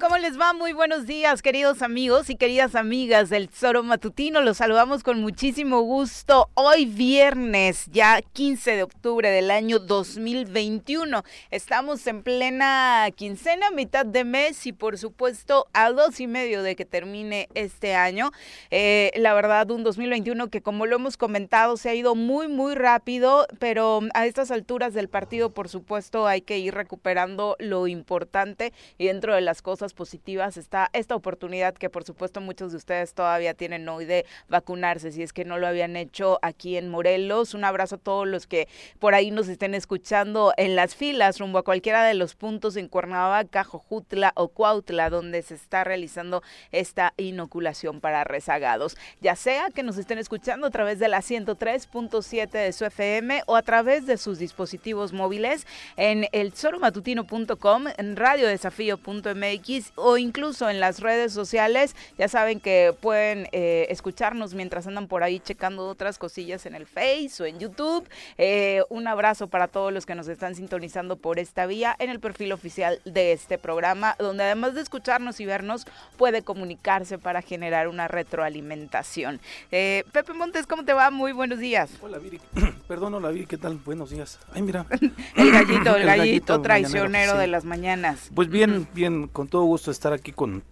¿Cómo les va? Muy buenos días, queridos amigos y queridas amigas del Zoro Matutino. Los saludamos con muchísimo gusto. Hoy viernes, ya 15 de octubre del año 2021. Estamos en plena quincena, mitad de mes y por supuesto a dos y medio de que termine este año. Eh, la verdad, un 2021 que como lo hemos comentado se ha ido muy, muy rápido, pero a estas alturas del partido, por supuesto, hay que ir recuperando lo importante y dentro de las cosas positivas está esta oportunidad que por supuesto muchos de ustedes todavía tienen hoy de vacunarse, si es que no lo habían hecho aquí en Morelos. Un abrazo a todos los que por ahí nos estén escuchando en las filas rumbo a cualquiera de los puntos en Cuernavaca, Jojutla o Cuautla, donde se está realizando esta inoculación para rezagados. Ya sea que nos estén escuchando a través de la 103.7 de su FM o a través de sus dispositivos móviles en el soromatutino.com, en radiodesafío.mx o incluso en las redes sociales. Ya saben que pueden eh, escucharnos mientras andan por ahí checando otras cosillas en el Face o en YouTube. Eh, un abrazo para todos los que nos están sintonizando por esta vía en el perfil oficial de este programa, donde además de escucharnos y vernos, puede comunicarse para generar una retroalimentación. Eh, Pepe Montes, ¿cómo te va? Muy buenos días. Hola, Viri. Perdón, hola, Viri, ¿qué tal? Buenos días. Ay, mira. el gallito, el, gallito, traicionero de las mañanas. Pues bien, bien, con todo gusto estar aquí con,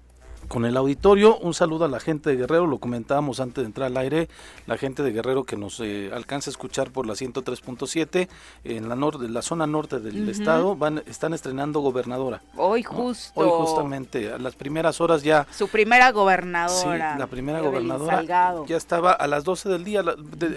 con el auditorio. Un saludo a la gente de Guerrero, lo comentábamos antes de entrar al aire, la gente de Guerrero que nos eh, alcanza a escuchar por la 103.7 en la norte, la zona norte del estado, van están estrenando gobernadora. Hoy justo. Hoy justamente, a las primeras horas ya. Su primera gobernadora. Sí, la primera gobernadora. Ya estaba a las 12 del día,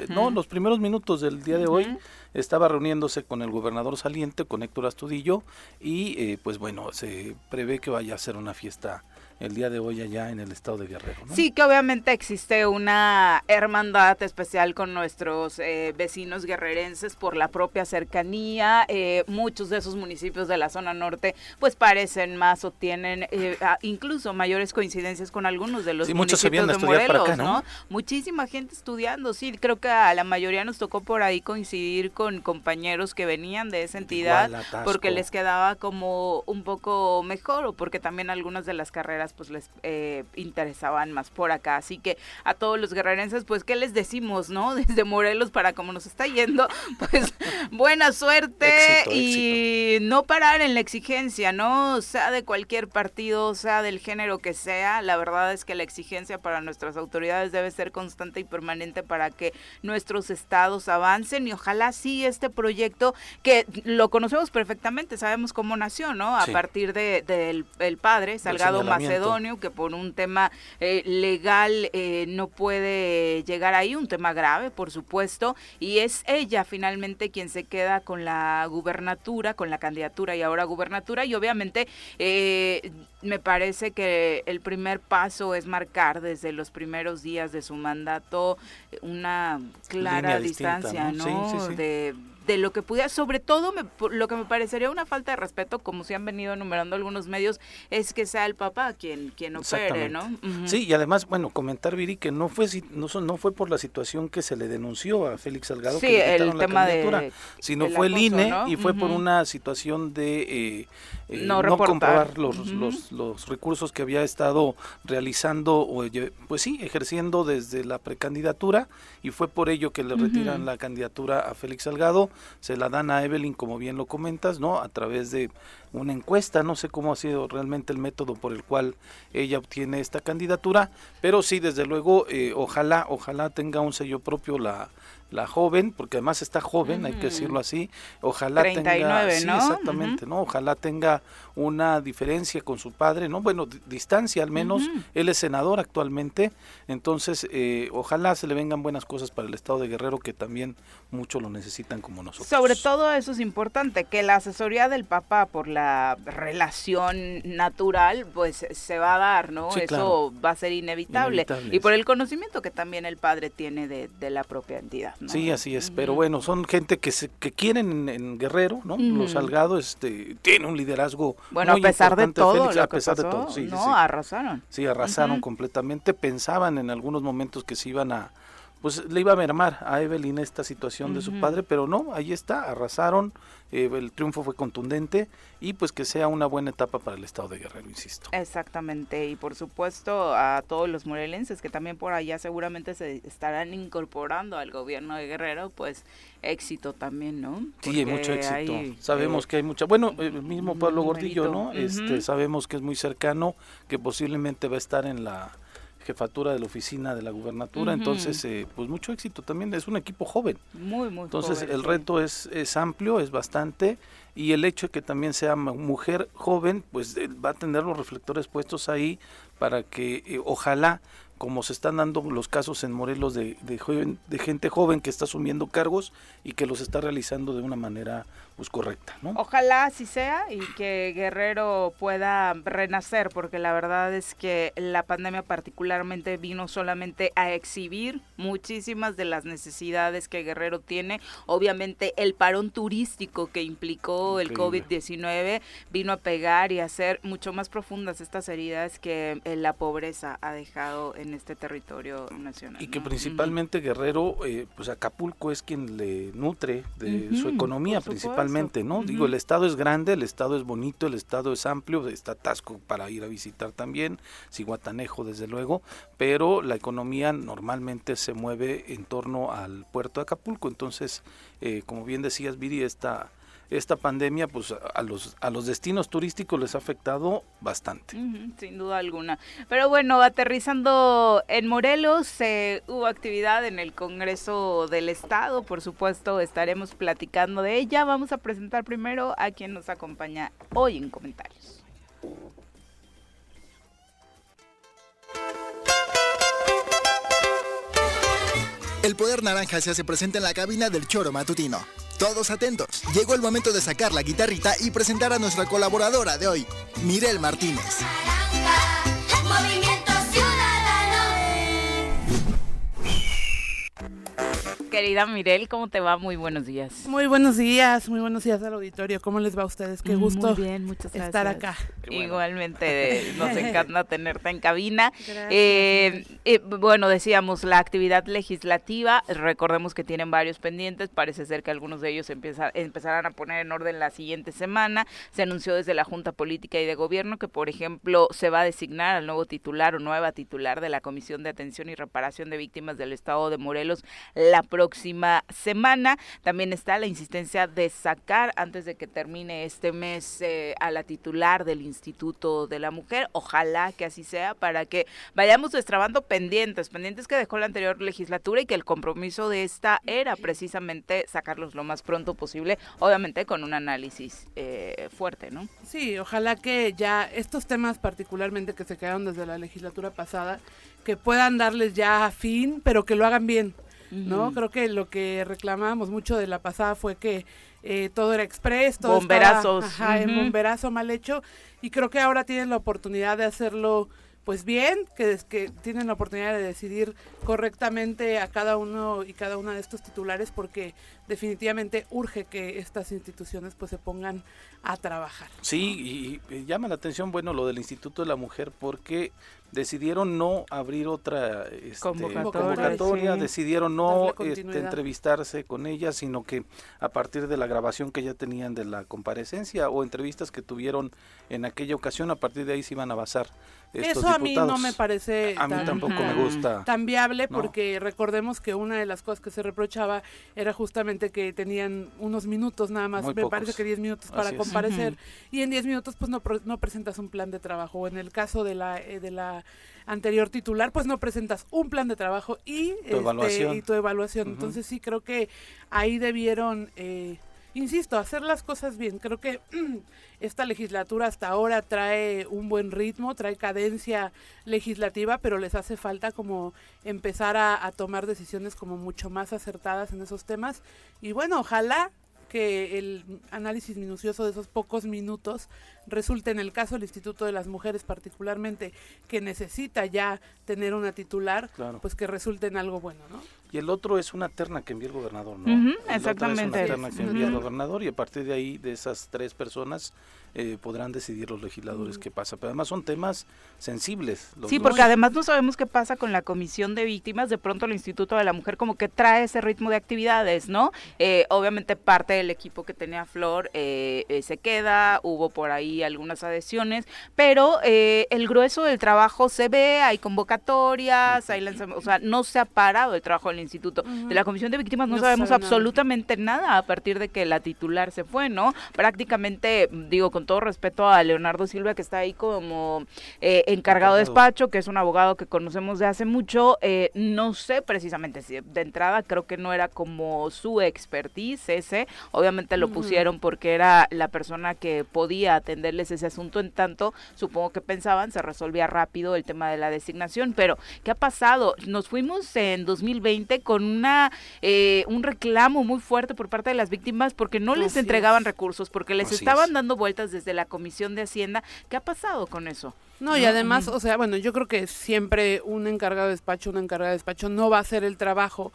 no, los primeros minutos del día de hoy estaba reuniéndose con el gobernador saliente, con Héctor Astudillo, y eh, pues bueno, se prevé que vaya a ser una fiesta el día de hoy allá en el estado de Guerrero. Sí, que obviamente existe una hermandad especial con nuestros eh, vecinos guerrerenses por la propia cercanía. Eh, muchos de esos municipios de la zona norte pues parecen más o tienen eh, incluso mayores coincidencias con algunos de los sí, municipios de Morelos, ¿no? Muchísima gente estudiando, sí, creo que a la mayoría nos tocó por ahí coincidir con compañeros que venían de esa entidad porque les quedaba como un poco mejor o porque también algunas de las carreras pues les eh, interesaban más por acá. Así que a todos los guerrerenses, pues, ¿qué les decimos, no? Desde Morelos para como nos está yendo, pues, buena suerte y no parar en la exigencia, ¿no? Sea de cualquier partido, sea del género que sea, la verdad es que la exigencia para nuestras autoridades debe ser constante y permanente para que nuestros estados avancen y ojalá sí este proyecto que lo conocemos perfectamente, sabemos cómo nació, ¿no? A partir del de, el padre, Salgado Macedonio que por un tema eh, legal eh, no puede llegar ahí, un tema grave, por supuesto, y es ella finalmente quien se queda con la gubernatura, con la candidatura y ahora gubernatura, y obviamente eh, me parece que el primer paso es marcar desde los primeros días de su mandato una clara distancia, ¿no? De de lo que pudiera, sobre todo lo que me parecería una falta de respeto, como se han venido enumerando algunos medios, es que sea el papá quien, quien opere, ¿no? Sí, y además, bueno, comentar, Viri, que no fue, no, no fue por la situación que se le denunció a Félix Salgado que le el tema la candidatura, de, sino fue el INE y fue por una situación de eh, eh, no, comprobar los, los, los, recursos que había estado realizando, o, pues sí, ejerciendo desde la precandidatura, y fue por ello que le retiran la candidatura a Félix Salgado se la dan a Evelyn, como bien lo comentas, ¿no? A través de una encuesta, no sé cómo ha sido realmente el método por el cual ella obtiene esta candidatura, pero sí, desde luego, eh, ojalá, ojalá tenga un sello propio la, la joven, porque además está joven, hay que decirlo así, ojalá tenga, sí, exactamente, ¿no? Ojalá tenga una diferencia con su padre, ¿no? Bueno, distancia al menos, él es senador actualmente, entonces eh, ojalá se le vengan buenas cosas para el estado de Guerrero que también mucho lo necesitan como nosotros. Sobre todo eso es importante, que la asesoría del papá por la relación natural, pues se va a dar, ¿no? eso va a ser inevitable. Y por el conocimiento que también el padre tiene de, de la propia entidad. Sí, así es, pero bueno, son gente que se, que quieren en, Guerrero, ¿no? Los Salgado este tiene un liderazgo Bueno, a pesar de todo, a pesar de todo, sí, no, arrasaron. Sí, arrasaron completamente, pensaban en algunos momentos que se iban a pues le iba a mermar a Evelyn esta situación de su padre, pero no, ahí está, arrasaron, eh, el triunfo fue contundente y pues que sea una buena etapa para el estado de Guerrero, insisto. Exactamente, y por supuesto a todos los morelenses que también por allá seguramente se estarán incorporando al gobierno de Guerrero, pues éxito también, ¿no? sí, hay mucho éxito. sabemos que hay mucha, bueno, el mismo Pablo Gordillo, ¿no? Este, sabemos que es muy cercano, que posiblemente va a estar en la jefatura de la oficina de la gubernatura, entonces eh, pues mucho éxito también, es un equipo joven. Muy, muy Entonces el reto es, es amplio, es bastante. Y el hecho de que también sea mujer joven, pues eh, va a tener los reflectores puestos ahí para que eh, ojalá como se están dando los casos en Morelos de, de, de, gente joven que está asumiendo cargos y que los está realizando de una manera pues correcta, ¿no? Ojalá así sea y que Guerrero pueda renacer, porque la verdad es que la pandemia particularmente vino solamente a exhibir muchísimas de las necesidades que Guerrero tiene. Obviamente el parón turístico que implicó el COVID-19 vino a pegar y a hacer mucho más profundas estas heridas que eh, la pobreza ha dejado en este territorio nacional. Y que principalmente Guerrero, eh, pues Acapulco es quien le nutre de su economía principalmente ¿no? Digo, el estado es grande, el estado es bonito, el estado es amplio, está atasco para ir a visitar también, Siguatanejo desde luego, pero la economía normalmente se mueve en torno al puerto de Acapulco, entonces, eh, como bien decías, Viri, esta esta pandemia pues a los a los destinos turísticos les ha afectado bastante. sin duda alguna. Pero bueno, aterrizando en Morelos, eh, hubo actividad en el Congreso del Estado, por supuesto estaremos platicando de ella. Vamos a presentar primero a quien nos acompaña hoy en comentarios. El poder naranja se hace presente en la cabina del choro matutino. Todos atentos. Llegó el momento de sacar la guitarrita y presentar a nuestra colaboradora de hoy, Mirel Martínez. Querida Mirel, ¿cómo te va? Muy buenos días. Muy buenos días, muy buenos días al auditorio. ¿Cómo les va a ustedes? Qué gusto estar acá. Igualmente, nos encanta tenerte en cabina. Eh, eh, bueno, decíamos, la actividad legislativa, recordemos que tienen varios pendientes, parece ser que algunos de ellos empezarán a poner en orden la siguiente semana. Se anunció desde la Junta Política y de Gobierno que, por ejemplo, se va a designar al nuevo titular o nueva titular de la Comisión de Atención y Reparación de Víctimas del Estado de Morelos la próxima semana. También está la insistencia de sacar antes de que termine este mes eh, a la titular del Instituto de la Mujer. Ojalá que así sea para que vayamos destrabando pendientes, pendientes que dejó la anterior legislatura y que el compromiso de esta era precisamente sacarlos lo más pronto posible, obviamente con un análisis eh, fuerte, ¿no? Sí, ojalá que ya estos temas particularmente que se quedaron desde la legislatura pasada, que puedan darles ya fin, pero que lo hagan bien. ¿No? Creo que lo que reclamábamos mucho de la pasada fue que eh, todo era express, todo Bomberazos. Estaba, ajá, bomberazo mal hecho, y creo que ahora tienen la oportunidad de hacerlo pues bien, que, que tienen la oportunidad de decidir correctamente a cada uno y cada una de estos titulares porque definitivamente urge que estas instituciones pues se pongan a trabajar. Sí, y, llama la atención, bueno, lo del Instituto de la Mujer porque decidieron no abrir otra este, convocatoria, decidieron no este, entrevistarse con ella, sino que a partir de la grabación que ya tenían de la comparecencia o entrevistas que tuvieron en aquella ocasión, a partir de ahí se iban a basar Eso a mí no me parece a mí tampoco me gusta. tan viable porque recordemos que una de las cosas que se reprochaba era justamente que tenían unos minutos nada más, me parece que 10 minutos para comparecer. Y en 10 minutos pues no, no presentas un plan de trabajo. En el caso de la eh, de la anterior titular, pues no presentas un plan de trabajo y tu este, evaluación. Y tu evaluación. Entonces sí creo que ahí debieron eh, insisto, hacer las cosas bien. Creo que esta legislatura hasta ahora trae un buen ritmo, trae cadencia legislativa, pero les hace falta como empezar a, a tomar decisiones como mucho más acertadas en esos temas. Y bueno, ojalá que el análisis minucioso de esos pocos minutos resulte en el caso del Instituto de las Mujeres particularmente, que necesita ya tener una titular, pues que resulte en algo bueno, ¿no? Y el otro es una terna que envía el gobernador, ¿no? exactamente. Es una terna que envía el gobernador y a partir de ahí, de esas tres personas, eh, podrán decidir los legisladores qué pasa. Pero además son temas sensibles. sí, porque además no sabemos qué pasa con la comisión de víctimas. De pronto el Instituto de la Mujer como que trae ese ritmo de actividades, ¿no? Eh, obviamente parte del equipo que tenía Flor eh, se queda, hubo por ahí algunas adhesiones, pero el grueso del trabajo se ve, hay convocatorias, hay o sea, no se ha parado el trabajo del instituto. De la comisión de víctimas no, sabemos absolutamente nada. a partir de que la titular se fue, ¿no? Prácticamente, digo, con todo respeto a Leonardo Silva, que está ahí como eh, encargado de despacho, que es un abogado que conocemos de hace mucho, eh, no sé precisamente si de entrada creo que no era como su expertise ese, obviamente lo pusieron porque era la persona que podía atenderles ese asunto, en tanto supongo que pensaban se resolvía rápido el tema de la designación, pero ¿qué ha pasado? Nos fuimos en 2020 con una eh, un reclamo muy fuerte por parte de las víctimas porque no les entregaban recursos, porque les estaban dando vueltas desde la Comisión de Hacienda. ¿Qué ha pasado con eso? No, y además, o sea, bueno, yo creo que siempre un encargado de despacho, una encargada de despacho no va a hacer el trabajo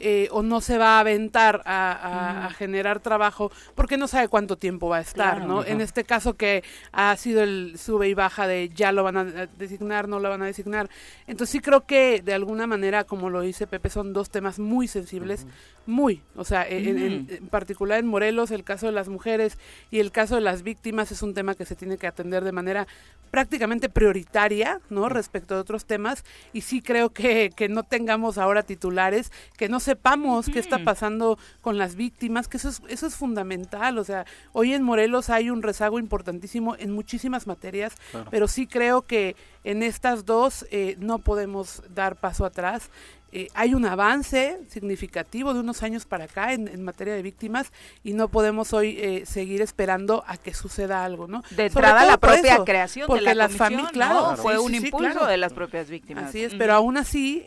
eh, o no se va a aventar a, generar trabajo porque no sabe cuánto tiempo va a estar, ¿no? En este caso que ha sido el sube y baja de ya lo van a designar, no lo van a designar. Entonces sí creo que de alguna manera, como lo dice Pepe, son dos temas muy sensibles, muy, o sea, en, particular en Morelos, el caso de las mujeres y el caso de las víctimas es un tema que se tiene que atender de manera prácticamente prioritaria, ¿no? Respecto a otros temas y sí creo que, que no tengamos ahora titulares, que no sepamos qué está pasando con las víctimas, que eso es, eso es fundamental. O sea, hoy en Morelos hay un rezago importantísimo en muchísimas materias, pero sí creo que en estas dos eh, no podemos dar paso atrás. Eh, hay un avance significativo de unos años para acá en, materia de víctimas y no podemos hoy eh, seguir esperando a que suceda algo, ¿no? De entrada la propia creación de la las familias, claro, fue un impulso de las propias víctimas. Así es, pero aún así,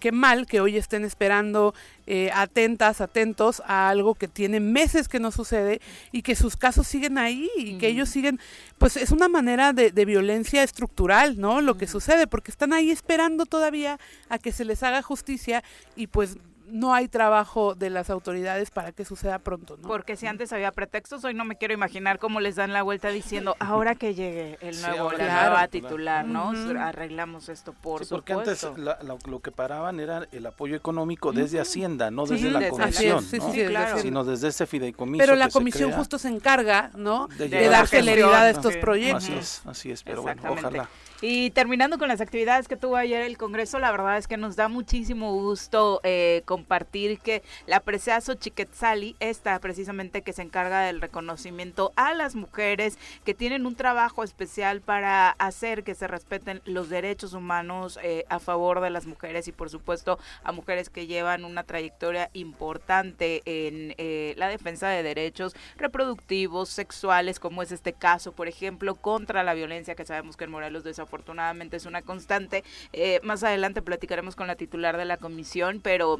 qué mal que hoy estén esperando eh, atentas, atentos a algo que tiene meses que no sucede y que sus casos siguen ahí y que ellos siguen, pues es una manera de, violencia estructural, ¿no? Lo que sucede, porque están ahí esperando todavía a que se les haga justicia y pues no hay trabajo de las autoridades para que suceda pronto, ¿no? Porque si antes había pretextos, hoy no me quiero imaginar cómo les dan la vuelta diciendo, ahora que llegue el nuevo, la nueva titular, ¿no? Arreglamos esto, por sí, porque antes lo que paraban era el apoyo económico desde Hacienda, no desde la comisión, ¿no? sino desde ese fideicomiso Pero la comisión justo se encarga, ¿no? De, dar celeridad a estos proyectos. Así es, así es, pero bueno, ojalá. Y terminando con las actividades que tuvo ayer el Congreso, la verdad es que nos da muchísimo gusto eh, compartir que la Preciazo Chiquetzali, esta precisamente que se encarga del reconocimiento a las mujeres que tienen un trabajo especial para hacer que se respeten los derechos humanos eh, a favor de las mujeres y por supuesto a mujeres que llevan una trayectoria importante en eh, la defensa de derechos reproductivos, sexuales, como es este caso, por ejemplo, contra la violencia que sabemos que en Morelos desafortunadamente afortunadamente es una constante. Eh, más adelante platicaremos con la titular de la comisión, pero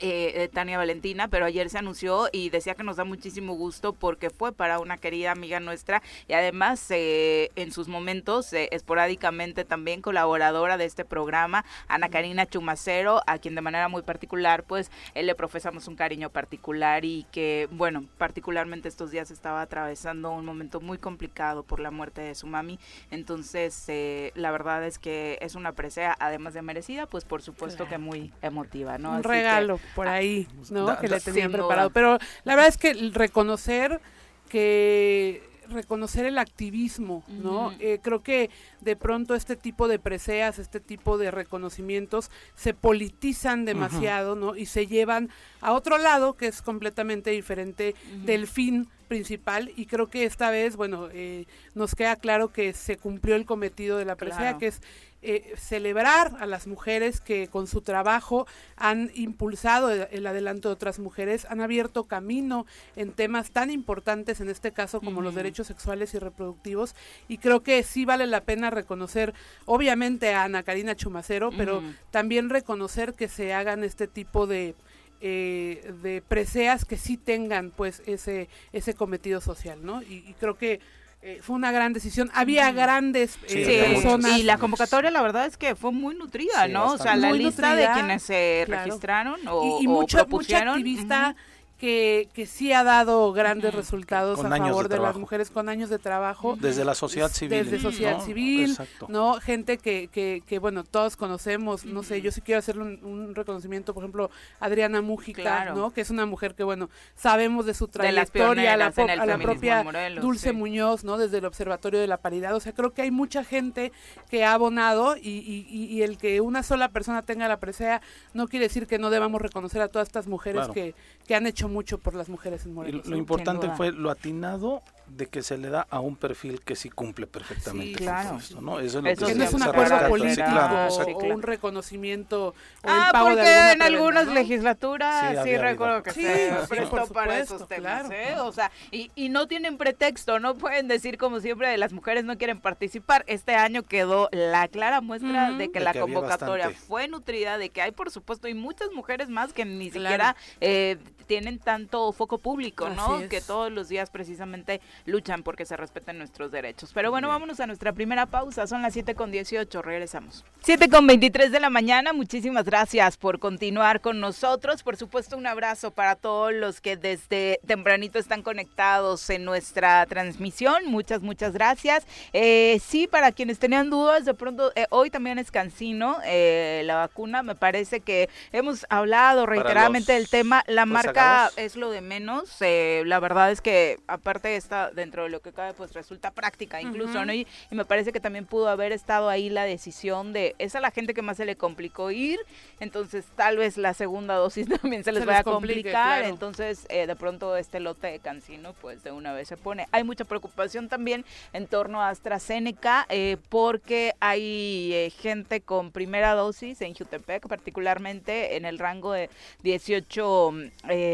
eh, eh, Tania Valentina, pero ayer se anunció y decía que nos da muchísimo gusto porque fue para una querida amiga nuestra y además eh, en sus momentos esporádicamente también colaboradora de este programa, Ana Karina Chumacero, a quien de manera muy particular pues le profesamos un cariño particular y que bueno, particularmente estos días estaba atravesando un momento muy complicado por la muerte de su mami, entonces la verdad es que es una presea además de merecida, pues por supuesto que muy emotiva, ¿no? Un regalo por ah, ahí, ¿no? que le tenían preparado. Pero la verdad es que reconocer que reconocer el activismo, ¿no? Eh, creo que de pronto este tipo de preseas, este tipo de reconocimientos se politizan demasiado, ¿no? Y se llevan a otro lado que es completamente diferente del fin principal y creo que esta vez, bueno, eh, nos queda claro que se cumplió el cometido de la presea, que es eh, celebrar a las mujeres que con su trabajo han impulsado el, adelanto de otras mujeres, han abierto camino en temas tan importantes, en este caso como los derechos sexuales y reproductivos, y creo que sí vale la pena reconocer, obviamente a Ana Karina Chumacero, pero también reconocer que se hagan este tipo de... Eh, de preseas que sí tengan pues ese ese cometido social no y creo que eh, fue una gran decisión. Había grandes eh, personas. Y la convocatoria, la verdad es que fue muy nutrida, ¿no? O sea, la lista de quienes se registraron o, y, mucha activista que, que sí ha dado grandes resultados a favor de, las mujeres con años de trabajo. Desde la sociedad civil. Desde sociedad civil, ¿no? Gente que, que, que, bueno, todos conocemos, no sé, yo sí quiero hacerle un, reconocimiento, por ejemplo, Adriana Mujica, ¿no? Que es una mujer que, bueno, sabemos de su trayectoria, la, a la propia Dulce Muñoz, ¿no? Desde el Observatorio de la Paridad, o sea, creo que hay mucha gente que ha abonado y, y, y el que una sola persona tenga la presea no quiere decir que no debamos reconocer a todas estas mujeres que, que han hecho mucho por las mujeres en Morelos. lo importante fue lo atinado de que se le da a un perfil que sí cumple perfectamente sí, claro. ¿no? Eso es lo que no es un acuerdo político o un reconocimiento o ah, porque en algunas legislaturas sí, recuerdo que se prestó para esos temas, ¿eh? o sea, y, y no tienen pretexto, no pueden decir como siempre las mujeres no quieren participar. Este año quedó la clara muestra de que la convocatoria fue nutrida, de que hay por supuesto y muchas mujeres más que ni siquiera eh, tienen tanto foco público, ¿no? Que todos los días precisamente luchan porque se respeten nuestros derechos. Pero bueno, vámonos a nuestra primera pausa. Son las 7 con 18. Regresamos. 7 con 23 de la mañana. Muchísimas gracias por continuar con nosotros. Por supuesto, un abrazo para todos los que desde tempranito están conectados en nuestra transmisión. Muchas, muchas gracias. Eh, sí, para quienes tenían dudas, de pronto, eh, hoy también es cansino eh, la vacuna. Me parece que hemos hablado reiteradamente del tema. La marca es lo de menos. la verdad es que aparte esta dentro de lo que cabe, pues resulta práctica incluso, ¿no? Y, me parece que también pudo haber estado ahí la decisión de, es a la gente que más se le complicó ir, entonces tal vez la segunda dosis también se les va a complicar, entonces eh, de pronto este lote de Cancino, pues de una vez se pone. Hay mucha preocupación también en torno a AstraZeneca, eh, porque hay eh, gente con primera dosis en Jutepec, particularmente en el rango de 18 eh,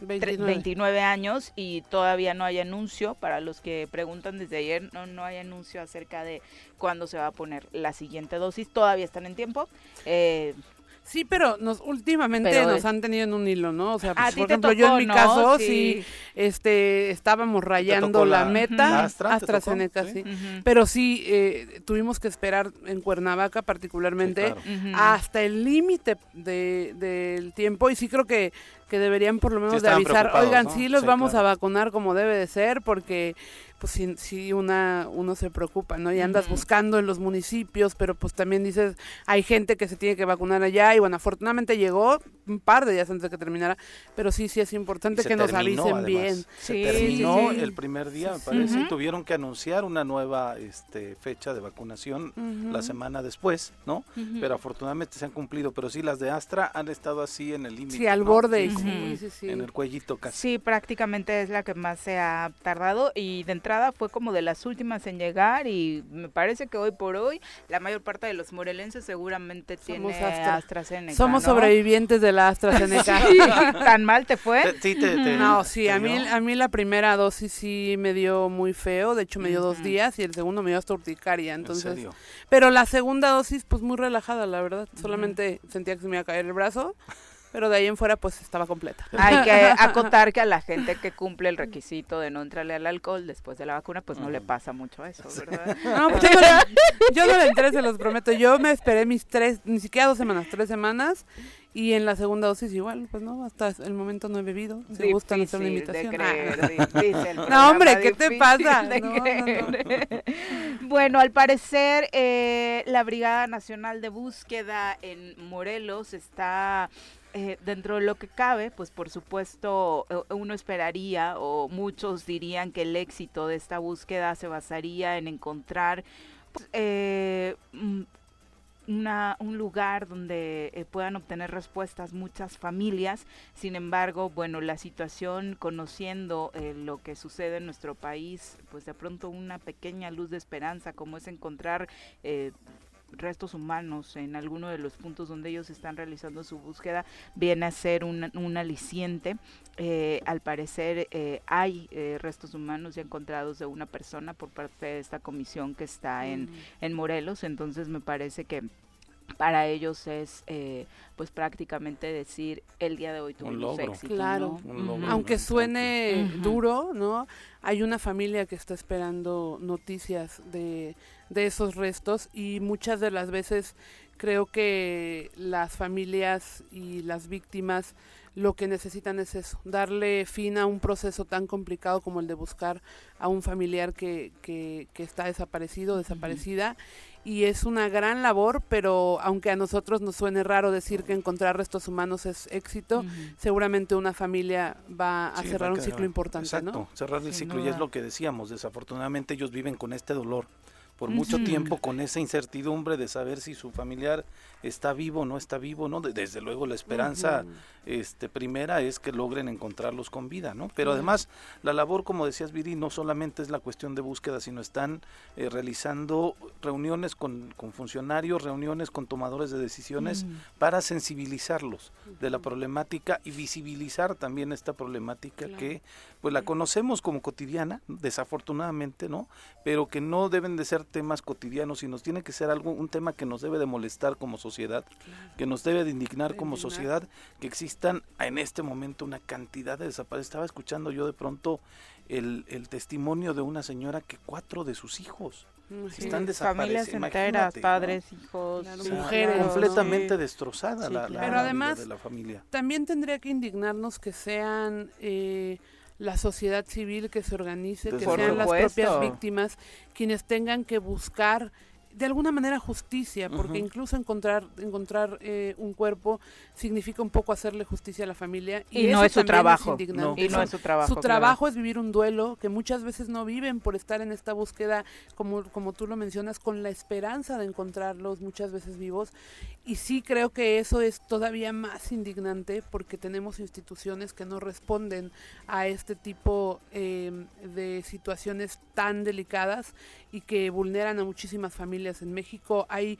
29. años y todavía no hay anuncio. Para los que preguntan desde ayer, no, no hay anuncio acerca de cuándo se va a poner la siguiente dosis. Todavía están en tiempo. Eh, Sí, pero nos últimamente nos han tenido en un hilo, ¿no? O sea, pues, por ejemplo, yo en mi caso sí. este estábamos rayando la, meta AstraZeneca, sí. Pero sí eh, tuvimos que esperar en Cuernavaca particularmente hasta el límite de, del tiempo y sí creo que que deberían por lo menos de avisar, oigan, sí los vamos a vacunar como debe de ser porque pues sí, sí, una, uno se preocupa, ¿no? Y andas buscando en los municipios, pero pues también dices, hay gente que se tiene que vacunar allá y bueno, afortunadamente llegó un par de días antes de que terminara, pero sí, sí es importante que nos avisen bien. Se terminó el primer día, me parece, y tuvieron que anunciar una nueva este, fecha de vacunación la semana después, ¿no? Pero afortunadamente se han cumplido, pero sí, las de Astra han estado así en el límite. Sí, al borde, sí, en el cuellito casi. Sí, prácticamente es la que más se ha tardado y dentro entrada fue como de las últimas en llegar y me parece que hoy por hoy la mayor parte de los morelenses seguramente tiene AstraZeneca. Somos sobrevivientes de la AstraZeneca. ¿Tan mal te fue? no, sí, a mí, a mí la primera dosis sí me dio muy feo, de hecho me dio dos días y el segundo me dio hasta urticaria, entonces. Pero la segunda dosis pues muy relajada, la verdad, solamente sentía que se me iba a caer el brazo pero de ahí en fuera pues estaba completa. Hay que acotar que a la gente que cumple el requisito de no entrarle al alcohol después de la vacuna, pues no le pasa mucho eso, ¿verdad? No, pues yo no, le, entré, se los prometo. Yo me esperé mis tres, ni siquiera dos semanas, tres semanas. Y en la segunda dosis igual, pues no, hasta el momento no he bebido. Si gustan hacer una invitación. No, hombre, ¿qué te pasa? bueno, al parecer eh, la Brigada Nacional de Búsqueda en Morelos está eh, dentro de lo que cabe, pues por supuesto eh, uno esperaría o muchos dirían que el éxito de esta búsqueda se basaría en encontrar eh, mm, una, un lugar donde puedan obtener respuestas muchas familias. Sin embargo, bueno, la situación, conociendo lo que sucede en nuestro país, pues de pronto una pequeña luz de esperanza, como es encontrar restos humanos en alguno de los puntos donde ellos están realizando su búsqueda viene a ser un, un aliciente. Eh, al parecer eh, hay eh, restos humanos ya encontrados de una persona por parte de esta comisión que está en, mm. en Morelos, entonces me parece que para ellos es eh, pues prácticamente decir el día de hoy tuvimos éxito. Claro, aunque suene duro, ¿no? Hay una familia que está esperando noticias de, de esos restos y muchas de las veces creo que las familias y las víctimas lo que necesitan es eso, darle fin a un proceso tan complicado como el de buscar a un familiar que, que, que está desaparecido, desaparecida, y es una gran labor, pero aunque a nosotros nos suene raro decir que encontrar restos humanos es éxito, seguramente una familia va a cerrar un ciclo importante, exacto, cerrar el ciclo, y es lo que decíamos, desafortunadamente ellos viven con este dolor por mucho tiempo con esa incertidumbre de saber si su familiar está vivo no está vivo, ¿no? Desde luego la esperanza este, primera es que logren encontrarlos con vida, ¿no? Pero además la labor, como decías Viri, no solamente es la cuestión de búsqueda, sino están eh, realizando reuniones con, con, funcionarios, reuniones con tomadores de decisiones para sensibilizarlos de la problemática y visibilizar también esta problemática que pues la conocemos como cotidiana, desafortunadamente, ¿no? Pero que no deben de ser temas cotidianos, sino tiene que ser algo, un tema que nos debe de molestar como sociedad, que nos debe de indignar como sociedad, que existan en este momento una cantidad de desaparecidos. Estaba escuchando yo de pronto el, el testimonio de una señora que cuatro de sus hijos están desaparecidos. Familias enteras, padres, hijos, mujeres. Completamente destrozada la, Pero además, de la familia. También tendría que indignarnos que sean... Eh, la sociedad civil que se organice, que sean las propias víctimas quienes tengan que buscar de alguna manera justicia, porque incluso encontrar encontrar eh, un cuerpo significa un poco hacerle justicia a la familia y, no es su trabajo. y no es su trabajo. Su trabajo es vivir un duelo que muchas veces no viven por estar en esta búsqueda, como como tú lo mencionas, con la esperanza de encontrarlos muchas veces vivos. Y sí creo que eso es todavía más indignante porque tenemos instituciones que no responden a este tipo eh, de situaciones tan delicadas y que vulneran a muchísimas familias. En México hay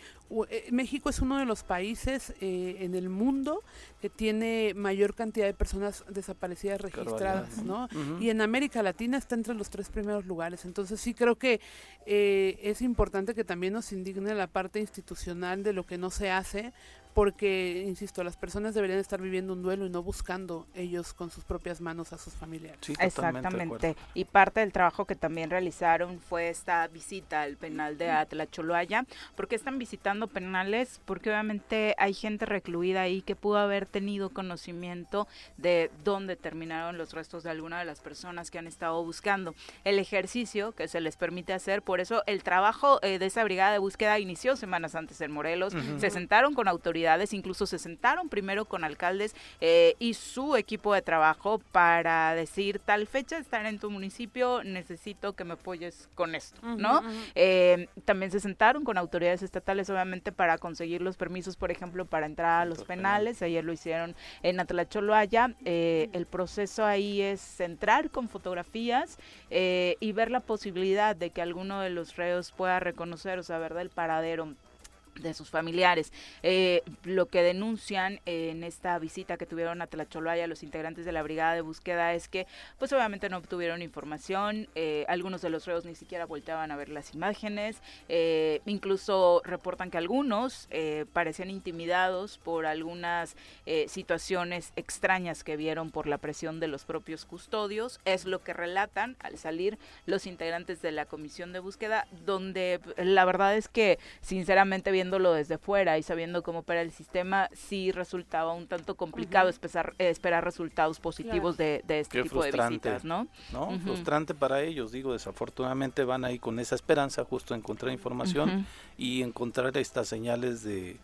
eh, México es uno de los países eh, en el mundo que tiene mayor cantidad de personas desaparecidas registradas, ¿no? Y en América Latina está entre los tres primeros lugares. Entonces sí creo que eh, es importante que también nos indigne la parte institucional de lo que no se hace porque, insisto, las personas deberían estar viviendo un duelo y no buscando ellos con sus propias manos a sus familiares. Exactamente. Y parte del trabajo que también realizaron fue esta visita al penal de Atlacholoaya. ¿Por qué están visitando penales? Porque obviamente hay gente recluida ahí que pudo haber tenido conocimiento de dónde terminaron los restos de alguna de las personas que han estado buscando. El ejercicio que se les permite hacer, por eso el trabajo eh, de esa brigada de búsqueda inició semanas antes en Morelos. Se sentaron con autoridades incluso se sentaron primero con alcaldes eh, y su equipo de trabajo para decir tal fecha estar en tu municipio, necesito que me apoyes con esto, ¿no? Eh, también se sentaron con autoridades estatales, obviamente, para conseguir los permisos, por ejemplo, para entrar a los penales. Ayer lo hicieron en Atlacholoaya. Eh, el proceso ahí es entrar con fotografías y ver la posibilidad de que alguno de los reos pueda reconocer o saber del paradero de sus familiares. Eh, lo que denuncian en esta visita que tuvieron a Tlacholaya los integrantes de la brigada de búsqueda es que pues obviamente no obtuvieron información, eh, algunos de los reos ni siquiera volteaban a ver las imágenes, eh, incluso reportan que algunos parecían intimidados por algunas situaciones extrañas que vieron por la presión de los propios custodios, es lo que relatan al salir los integrantes de la comisión de búsqueda, donde la verdad es que sinceramente bien viéndolo desde fuera y sabiendo cómo opera el sistema, sí resultaba un tanto complicado esperar, resultados positivos de, este tipo de visitas, ¿no? ¿no? Frustrante para ellos, digo, desafortunadamente van ahí con esa esperanza justo a encontrar información y encontrar estas señales de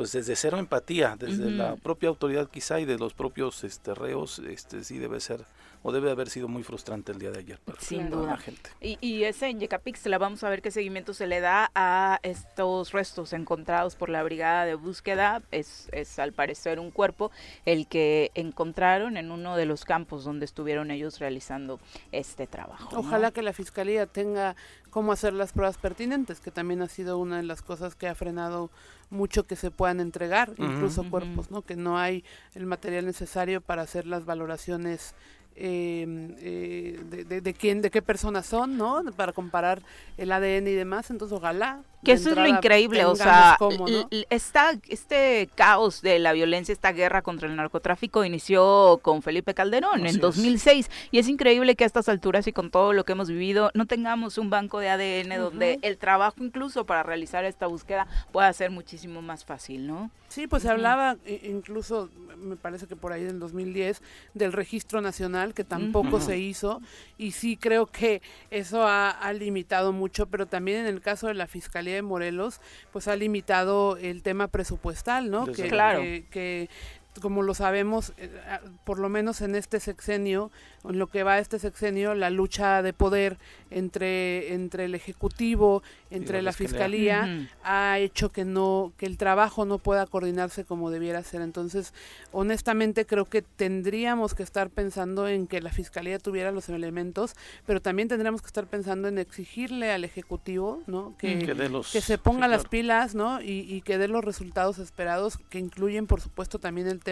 pues desde cero empatía, desde la propia autoridad quizá y de los propios este, reos, este sí debe ser o debe haber sido muy frustrante el día de ayer para, Sin duda. la gente. Y, y ese en Yecapixtla vamos a ver qué seguimiento se le da a estos restos encontrados por la brigada de búsqueda. Es, es al parecer un cuerpo el que encontraron en uno de los campos donde estuvieron ellos realizando este trabajo. Ojalá que la fiscalía tenga cómo hacer las pruebas pertinentes, que también ha sido una de las cosas que ha frenado mucho que se puedan entregar, incluso cuerpos, ¿no? Que no hay el material necesario para hacer las valoraciones Em, eh, de, de, quién, de qué personas son, ¿no? Para comparar el ADN y demás. Entonces, ojalá Que eso es lo increíble, o sea, este caos de la violencia, esta guerra contra el narcotráfico inició con Felipe Calderón en 2006 y es increíble que a estas alturas y con todo lo que hemos vivido no tengamos un banco de ADN donde el trabajo incluso para realizar esta búsqueda pueda ser muchísimo más fácil, ¿no? Sí, pues se hablaba incluso, me parece que por ahí en 2010, del registro nacional que tampoco se hizo y sí creo que eso ha, limitado mucho, pero también en el caso de la Fiscalía de Morelos, pues ha limitado el tema presupuestal, ¿no? Que, claro. que, como lo sabemos, eh, por lo menos en este sexenio, en lo que va este sexenio, la lucha de poder entre, entre el Ejecutivo, entre la, Fiscalía, ha hecho que no que el trabajo no pueda coordinarse como debiera ser. Entonces, honestamente creo que tendríamos que estar pensando en que la Fiscalía tuviera los elementos, pero también tendríamos que estar pensando en exigirle al Ejecutivo ¿no? que, que, se ponga las pilas ¿no? y, y que dé los resultados esperados, que incluyen, por supuesto, también el tema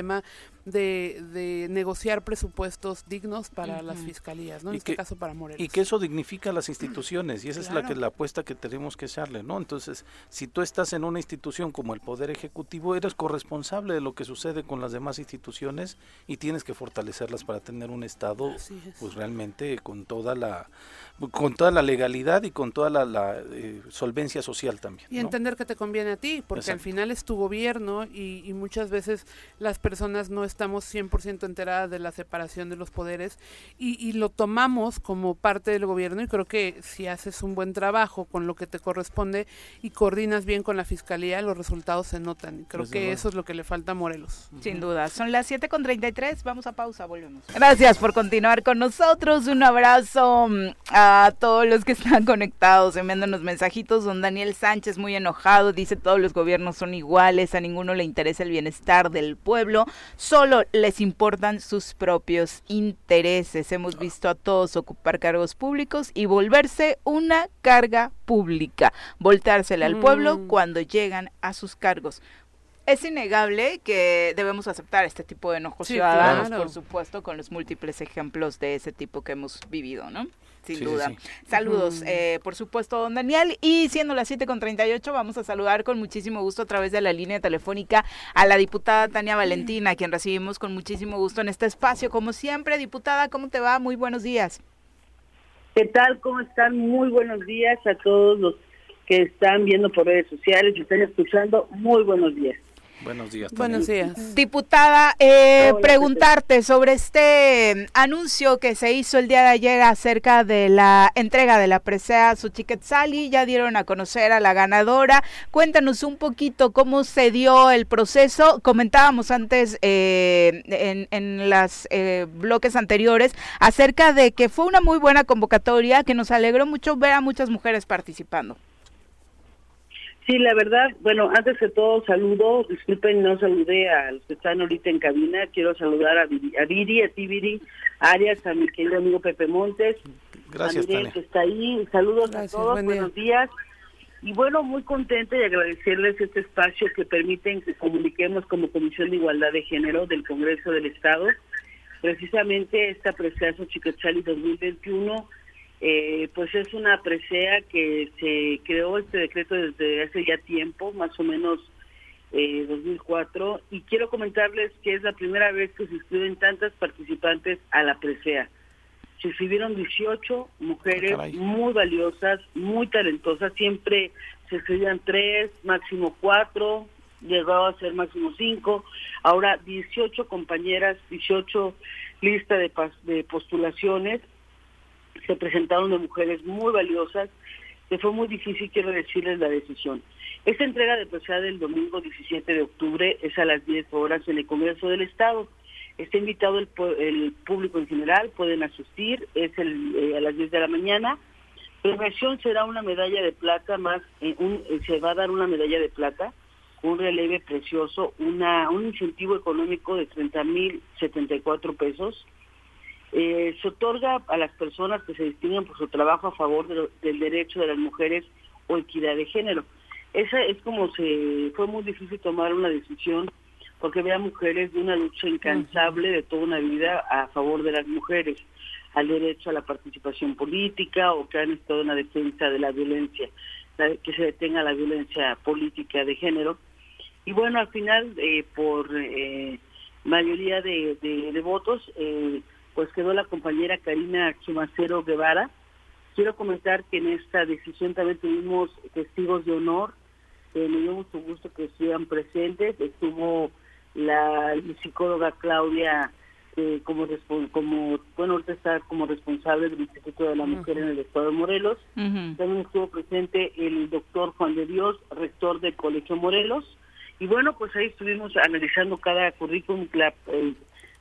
de, de negociar presupuestos dignos para las fiscalías, ¿no? En este caso para Morelos. Y que eso dignifica las instituciones y esa es la que la apuesta que tenemos que echarle, ¿no? Entonces, si tú estás en una institución como el Poder Ejecutivo, eres corresponsable de lo que sucede con las demás instituciones y tienes que fortalecerlas para tener un Estado, pues realmente con toda la con toda la legalidad y con toda la, eh, solvencia social también. Y entender que te conviene a ti, porque al final es tu gobierno y, y muchas veces las personas no estamos 100% enteradas de la separación de los poderes y, y, lo tomamos como parte del gobierno y creo que si haces un buen trabajo con lo que te corresponde y coordinas bien con la fiscalía, los resultados se notan. Creo que eso es lo que le falta a Morelos. Sin duda. Son las 7.33, vamos a pausa, volvemos. Gracias por continuar con nosotros. Un abrazo mm, a todos los que están conectados, enviándonos mensajitos. Don Daniel Sánchez muy enojado, dice todos los gobiernos son iguales, a ninguno le interesa el bienestar del pueblo, solo les importan sus propios intereses. Hemos visto a todos ocupar cargos públicos y volverse una carga pública, voltársela al pueblo mm. cuando llegan a sus cargos es innegable que debemos aceptar este tipo de enojos ciudadanos, por supuesto, con los múltiples ejemplos de ese tipo que hemos vivido, ¿no? Sin duda. Saludos, eh, por supuesto, don Daniel. Y siendo las 7.38, vamos a saludar con muchísimo gusto a través de la línea telefónica a la diputada Tania Valentina, a quien recibimos con muchísimo gusto en este espacio. Como siempre, diputada, ¿cómo te va? Muy buenos días. ¿Qué tal? ¿Cómo están? Muy buenos días a todos los que están viendo por redes sociales y están escuchando. Muy buenos días. Buenos días. Buenos días. Diputada, eh, preguntarte sobre este anuncio que se hizo el día de ayer acerca de la entrega de la presea Suchiquetzali. Ya dieron a conocer a la ganadora. Cuéntanos un poquito cómo se dio el proceso. Comentábamos antes eh, en, en los eh, bloques anteriores acerca de que fue una muy buena convocatoria, que nos alegró mucho ver a muchas mujeres participando. Sí, la verdad, bueno, antes que todo saludo, disculpen, no saludé a los que están ahorita en cabina, quiero saludar a Viri, a, Viri, a ti Viri, Arias, a mi querido amigo Pepe Montes, Gracias, a Miguel que está ahí, saludos a todos, buenos días. Y bueno, muy contenta y agradecerles este espacio que permiten que comuniquemos como Comisión de Igualdad de Género del Congreso del Estado. Precisamente esta Preciazo Chicochali 2021 eh, pues es una presea que se creó este decreto desde hace ya tiempo, más o menos eh, 2004, y quiero comentarles que es la primera vez que se inscriben tantas participantes a la presea. Se inscribieron 18 mujeres muy valiosas, muy talentosas, siempre se inscribían tres, máximo cuatro, llegó a ser máximo cinco, ahora 18 compañeras, 18 listas de, de postulaciones, se presentaron de mujeres muy valiosas, que fue muy difícil, quiero decirles, la decisión. Esta entrega de del domingo 17 de octubre es a las 10 horas en el Congreso del Estado. Está invitado el, público en general, pueden asistir, es el, eh, a las 10 de la mañana. Premiación será una medalla de plata más, eh, un, eh, se va a dar una medalla de plata, un releve precioso, una, un incentivo económico de 30 mil 74 pesos, eh, se otorga a las personas que se distinguen por su trabajo a favor del derecho de las mujeres o equidad de género. Esa es como se fue muy difícil tomar una decisión porque había mujeres de una lucha incansable de toda una vida a favor de las mujeres, al derecho a la participación política o que han estado en la defensa de la violencia. que se detenga la violencia política de género. Y bueno, al final, eh, por eh, mayoría de, de, votos, eh, pues quedó la compañera Karina Chumacero Guevara. Quiero comentar que en esta decisión también tuvimos testigos de honor, me dio mucho gusto que estuvieran presentes. Estuvo la psicóloga Claudia eh, como como bueno ahorita está como responsable del Instituto de la Mujer en el Estado de Morelos. También estuvo presente el doctor Juan de Dios, rector del Colegio Morelos. Y bueno, pues ahí estuvimos analizando cada currículum, el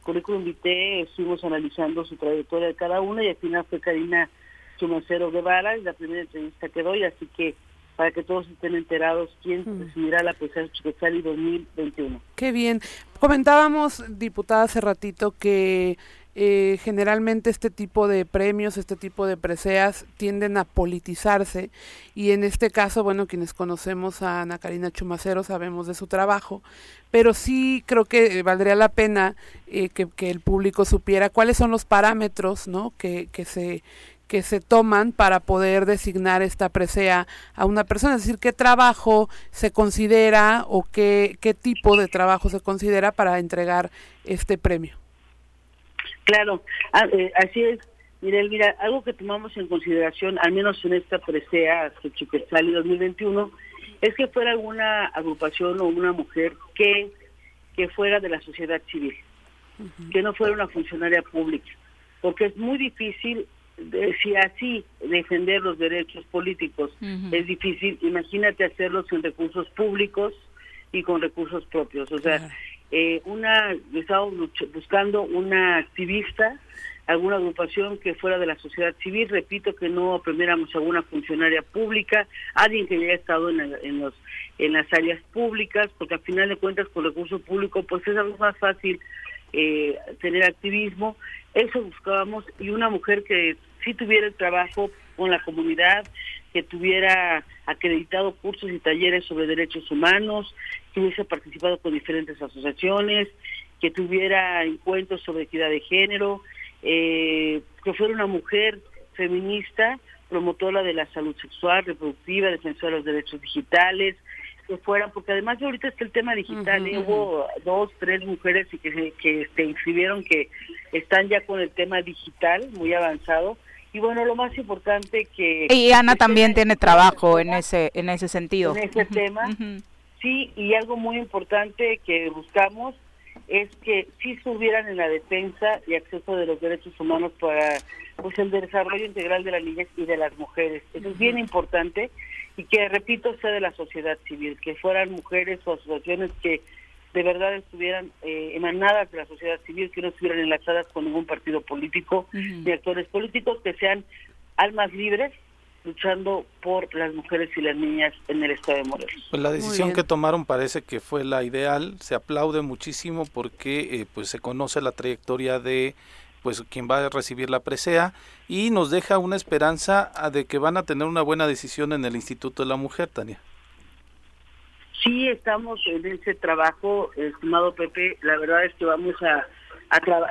currículum vitae, estuvimos analizando su trayectoria de cada una y al final fue Karina Chumacero Guevara, es la primera entrevista que doy, así que para que todos estén enterados quién recibirá la presidencia Chiquetzali 2021. Qué bien. Comentábamos, diputada, hace ratito que eh, generalmente este tipo de premios, este tipo de preseas tienden a politizarse y en este caso, bueno, quienes conocemos a Ana Karina Chumacero sabemos de su trabajo, pero sí creo que valdría la pena eh, que, el público supiera cuáles son los parámetros, ¿no? Que, que se que se toman para poder designar esta presea a una persona, es decir, qué trabajo se considera o qué, qué tipo de trabajo se considera para entregar este premio. Claro, ah, eh, así es. Mira, mira, algo que tomamos en consideración, al menos en esta presea Chiquetzali 2021, es que fuera alguna agrupación o una mujer que, que fuera de la sociedad civil, que no fuera una funcionaria pública, porque es muy difícil si así defender los derechos políticos es difícil, imagínate hacerlo sin recursos públicos y con recursos propios. O sea, eh, una estamos buscando una activista, alguna agrupación que fuera de la sociedad civil, repito que no aprendiéramos a alguna funcionaria pública, alguien que haya estado en, en, los en las áreas públicas, porque al final de cuentas con recursos públicos pues es algo más fácil eh, tener activismo, eso buscábamos y una mujer que sí tuviera el trabajo con la comunidad, que tuviera acreditado cursos y talleres sobre derechos humanos, que hubiese participado con diferentes asociaciones, que tuviera encuentros sobre equidad de género, eh, que fuera una mujer feminista, promotora de la salud sexual, reproductiva, defensora de los derechos digitales, que fueran, porque además de ahorita está el tema digital, ¿eh? hubo dos, tres mujeres que, que se inscribieron que están ya con el tema digital muy avanzado, y bueno, lo más importante que... Y Ana también tiene trabajo en ese, en ese sentido. En ese tema, sí, y algo muy importante que buscamos es que sí estuvieran en la defensa y acceso de los derechos humanos para pues el desarrollo integral de las niñas y de las mujeres. Eso es bien importante y que, repito, sea de la sociedad civil, que fueran mujeres o asociaciones que de verdad estuvieran eh, emanadas de la sociedad civil, que no estuvieran enlazadas con ningún partido político ni actores políticos, que sean almas libres luchando por las mujeres y las niñas en el estado de Morelos. Pues la decisión que tomaron parece que fue la ideal, se aplaude muchísimo porque eh, pues se conoce la trayectoria de pues quien va a recibir la presea y nos deja una esperanza de que van a tener una buena decisión en el Instituto de la Mujer, Tania. Sí, estamos en ese trabajo, estimado Pepe. La verdad es que vamos a, a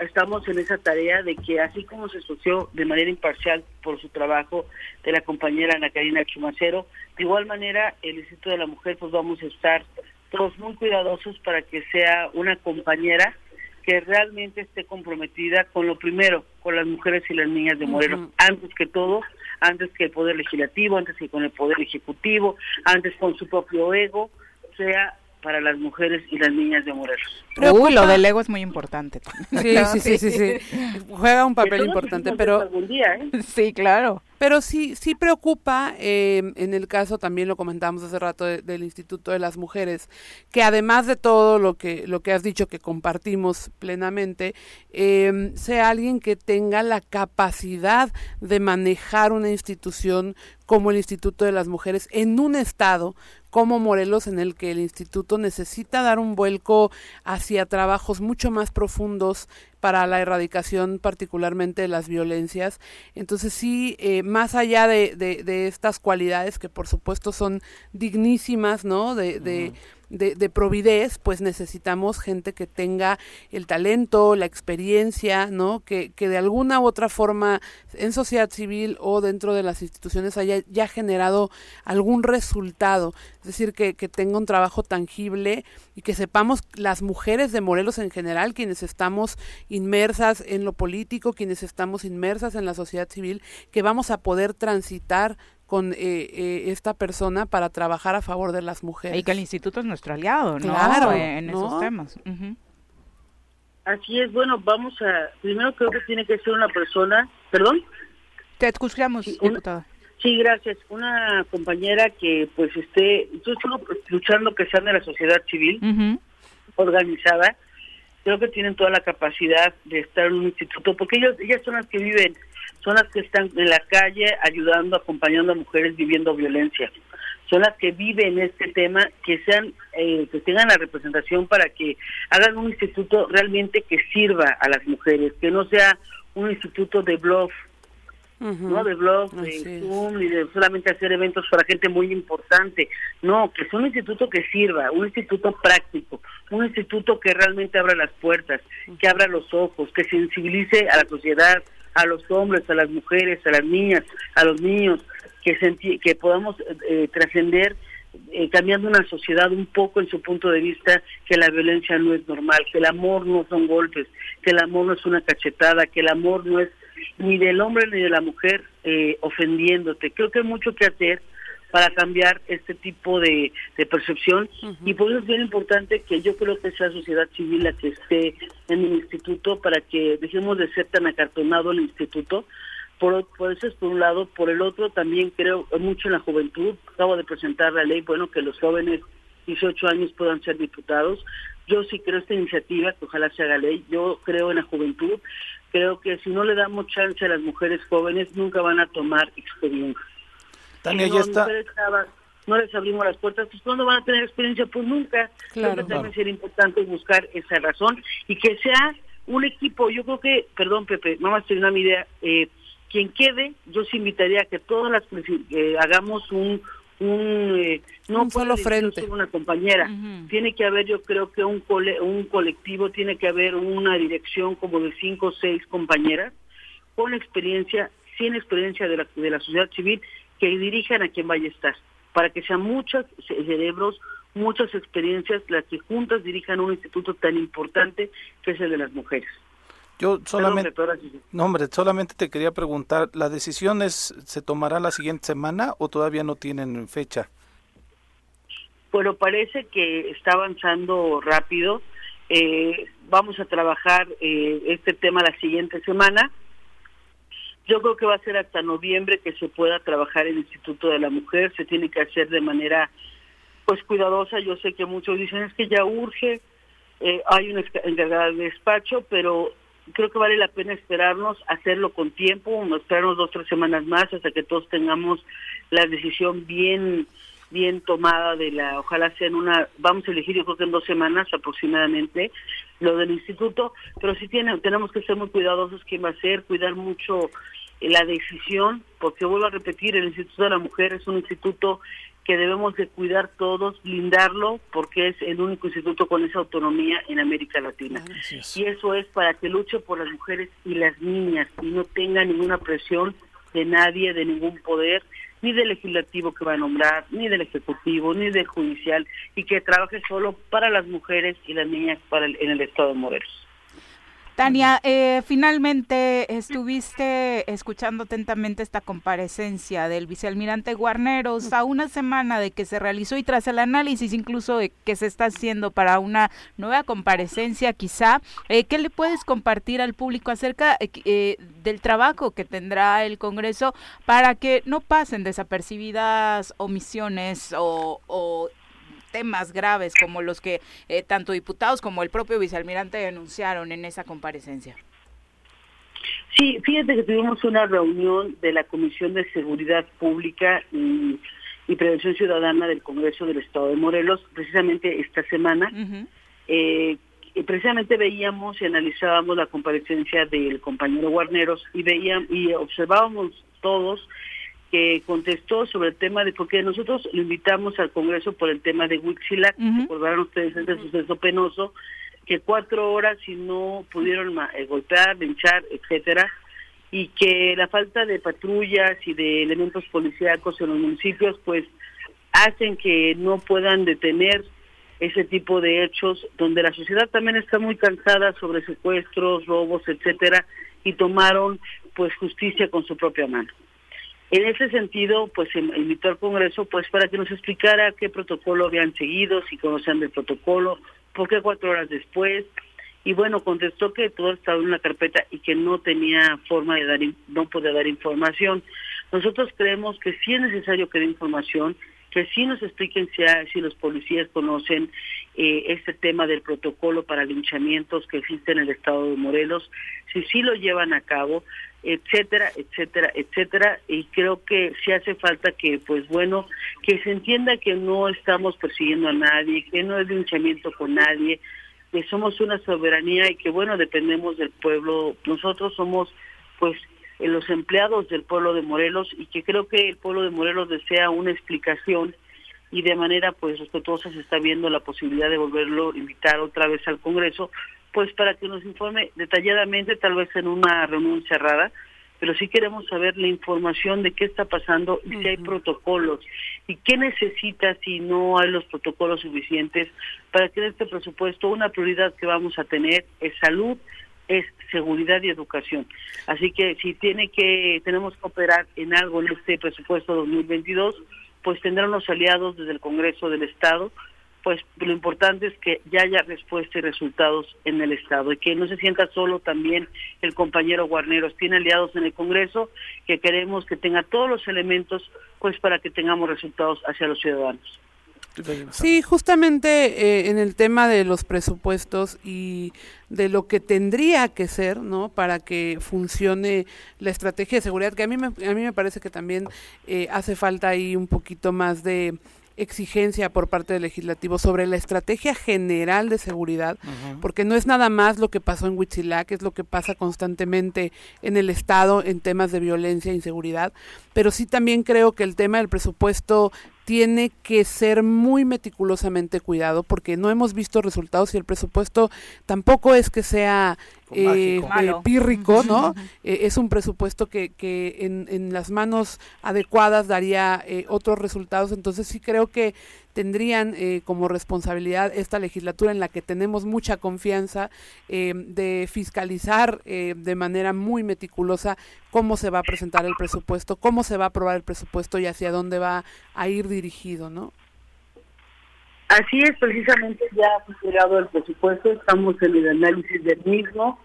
estamos en esa tarea de que así como se asoció de manera imparcial por su trabajo de la compañera Ana Karina Chumacero, de igual manera el Instituto de la Mujer pues vamos a estar todos muy cuidadosos para que sea una compañera que realmente esté comprometida con lo primero, con las mujeres y las niñas de Morelos, antes que todo, antes que el poder legislativo, antes que con el poder ejecutivo, antes con su propio ego, sea para las mujeres y las niñas de Morelos. Uy, lo del ego es muy importante. Sí, sí, sí, sí, Juega un papel importante, pero... Algún día, ¿eh? Sí, claro. Pero sí, sí preocupa, eh, en el caso también lo comentamos hace rato del Instituto de las Mujeres, que además de todo lo que, lo que has dicho que compartimos plenamente, eh, sea alguien que tenga la capacidad de manejar una institución como el Instituto de las Mujeres en un estado como Morelos en el que el instituto necesita dar un vuelco hacia trabajos mucho más profundos para la erradicación particularmente de las violencias. Entonces sí, eh, más allá de, de, estas cualidades que por supuesto son dignísimas, ¿no? De, de, de, de providez, pues necesitamos gente que tenga el talento, la experiencia, ¿no? Que, que de alguna u otra forma en sociedad civil o dentro de las instituciones haya ya generado algún resultado, es decir, que, que tenga un trabajo tangible y que sepamos las mujeres de Morelos en general, quienes estamos inmersas en lo político, quienes estamos inmersas en la sociedad civil, que vamos a poder transitar con eh, eh, esta persona para trabajar a favor de las mujeres. Y que el instituto es nuestro aliado, ¿no? Claro, en esos temas. Así es, bueno, vamos a, primero creo que tiene que ser una persona, perdón. Te escuchamos, sí, sí, gracias. Una compañera que pues esté, yo estoy luchando que sea de la sociedad civil, organizada, creo que tienen toda la capacidad de estar en un instituto, porque ellos, ellas son las que viven son las que están en la calle ayudando, acompañando a mujeres viviendo violencia. Son las que viven este tema, que sean, eh, que tengan la representación para que hagan un instituto realmente que sirva a las mujeres, que no sea un instituto de blog, no de blog, de Zoom, ni de solamente hacer eventos para gente muy importante. No, que sea un instituto que sirva, un instituto práctico, un instituto que realmente abra las puertas, que abra los ojos, que sensibilice a la sociedad, a los hombres, a las mujeres, a las niñas, a los niños, que, que podamos eh, trascender eh, cambiando una sociedad un poco en su punto de vista que la violencia no es normal, que el amor no son golpes, que el amor no es una cachetada, que el amor no es ni del hombre ni de la mujer eh, ofendiéndote. Creo que hay mucho que hacer para cambiar este tipo de, percepción. Y por eso es bien importante que yo creo que sea sociedad civil la que esté en el instituto para que dejemos de ser tan acartonado el instituto. Por, por eso es por un lado, por el otro también creo mucho en la juventud, acabo de presentar la ley, bueno, que los jóvenes 18 años puedan ser diputados, yo sí creo esta iniciativa, que ojalá se haga ley, yo creo en la juventud, creo que si no le damos chance a las mujeres jóvenes nunca van a tomar experiencia no les abrimos las puertas, pues ¿cuándo van a tener experiencia? Pues nunca. Claro, también sería importante buscar esa razón y que sea un equipo, yo creo que, perdón Pepe, vamos a tener una idea, eh, quien quede, yo os invitaría a que todas las, eh, hagamos un, un eh, no solo frente. una compañera. Tiene que haber yo creo que un un colectivo tiene que haber una dirección como de cinco o seis compañeras con experiencia sin experiencia de la de la sociedad civil que dirijan a quien vaya a estar, para que sean muchos cerebros, muchas experiencias las que juntas dirijan un instituto tan importante que es el de las mujeres. Yo solamente, no hombre, solamente te quería preguntar, ¿la decisión es, se tomará la siguiente semana o todavía no tienen fecha? Bueno, parece que está avanzando rápido. Eh, vamos a trabajar eh, este tema la siguiente semana yo creo que va a ser hasta noviembre que se pueda trabajar el Instituto de la Mujer, se tiene que hacer de manera pues cuidadosa, yo sé que muchos dicen es que ya urge, eh, hay una encargada de despacho, pero creo que vale la pena esperarnos, hacerlo con tiempo, esperarnos dos o tres semanas más hasta que todos tengamos la decisión bien bien tomada de la, ojalá sea en una, vamos a elegir yo creo que en dos semanas aproximadamente lo del instituto, pero sí tiene, tenemos que ser muy cuidadosos quién va a ser, cuidar mucho la decisión, porque vuelvo a repetir, el Instituto de la Mujer es un instituto que debemos de cuidar todos, blindarlo, porque es el único instituto con esa autonomía en América Latina. Y eso es para que luche por las mujeres y las niñas y no tenga ninguna presión de nadie, de ningún poder, ni del legislativo que va a nombrar, ni del ejecutivo, ni del judicial, y que trabaje solo para las mujeres y las niñas para en el Estado de Morelos. Tania, eh, finalmente estuviste escuchando atentamente esta comparecencia del vicealmirante Guarneros a una semana de que se realizó y tras el análisis incluso de que se está haciendo para una nueva comparecencia quizá, eh, ¿qué le puedes compartir al público acerca eh, del trabajo que tendrá el Congreso para que no pasen desapercibidas omisiones o, o temas graves como los que eh, tanto diputados como el propio vicealmirante denunciaron en esa comparecencia. Sí, fíjate que tuvimos una reunión de la Comisión de Seguridad Pública y, Prevención Ciudadana del Congreso del Estado de Morelos, precisamente esta semana. Eh, precisamente veíamos y analizábamos la comparecencia del compañero Guarneros y veíamos y observábamos todos que contestó sobre el tema de, porque nosotros lo invitamos al Congreso por el tema de Huitzilac, recordarán ustedes ese suceso penoso, que cuatro horas y no pudieron eh, golpear, linchar, etcétera, y que la falta de patrullas y de elementos policíacos en los municipios, pues hacen que no puedan detener ese tipo de hechos, donde la sociedad también está muy cansada sobre secuestros, robos, etcétera, y tomaron pues justicia con su propia mano. En ese sentido, pues invitó al Congreso pues para que nos explicara qué protocolo habían seguido, si conocían del protocolo, por qué cuatro horas después, y bueno, contestó que todo estaba en una carpeta y que no tenía forma de dar, no podía dar información. Nosotros creemos que sí es necesario que dé información, que sí nos expliquen si, si los policías conocen eh, este tema del protocolo para linchamientos que existe en el estado de Morelos, si sí lo llevan a cabo, etcétera, etcétera, etcétera, y creo que sí hace falta que, pues bueno, que se entienda que no estamos persiguiendo a nadie, que no es linchamiento con nadie, que somos una soberanía y que, bueno, dependemos del pueblo, nosotros somos, pues, los empleados del pueblo de Morelos y que creo que el pueblo de Morelos desea una explicación y de manera pues respetuosa se está viendo la posibilidad de volverlo a invitar otra vez al Congreso pues para que nos informe detalladamente, tal vez en una reunión cerrada, pero sí queremos saber la información de qué está pasando y si hay protocolos y qué necesita si no hay los protocolos suficientes para que en este presupuesto una prioridad que vamos a tener es salud, es seguridad y educación. Así que si tiene que tenemos que operar en algo en este presupuesto 2022, pues tendrán los aliados desde el Congreso del Estado pues lo importante es que ya haya respuesta y resultados en el Estado y que no se sienta solo también el compañero Guarneros. Tiene aliados en el Congreso que queremos que tenga todos los elementos pues para que tengamos resultados hacia los ciudadanos. Sí, justamente eh, en el tema de los presupuestos y de lo que tendría que ser, ¿no? Para que funcione la estrategia de seguridad, que a mí me, a mí me parece que también eh, hace falta ahí un poquito más de exigencia por parte del legislativo sobre la estrategia general de seguridad, porque no es nada más lo que pasó en Huitzilac, es lo que pasa constantemente en el Estado en temas de violencia e inseguridad, pero sí también creo que el tema del presupuesto tiene que ser muy meticulosamente cuidado porque no hemos visto resultados y el presupuesto tampoco es que sea eh, eh, pírrico, ¿no? Eh, es un presupuesto que, que en, en, las manos adecuadas daría otros resultados, entonces sí creo que tendrían como responsabilidad esta legislatura en la que tenemos mucha confianza de fiscalizar de manera muy meticulosa cómo se va a presentar el presupuesto, cómo se va a aprobar el presupuesto y hacia dónde va a ir dirigido, ¿no? Así es, precisamente ya ha llegado el presupuesto, estamos en el análisis del mismo.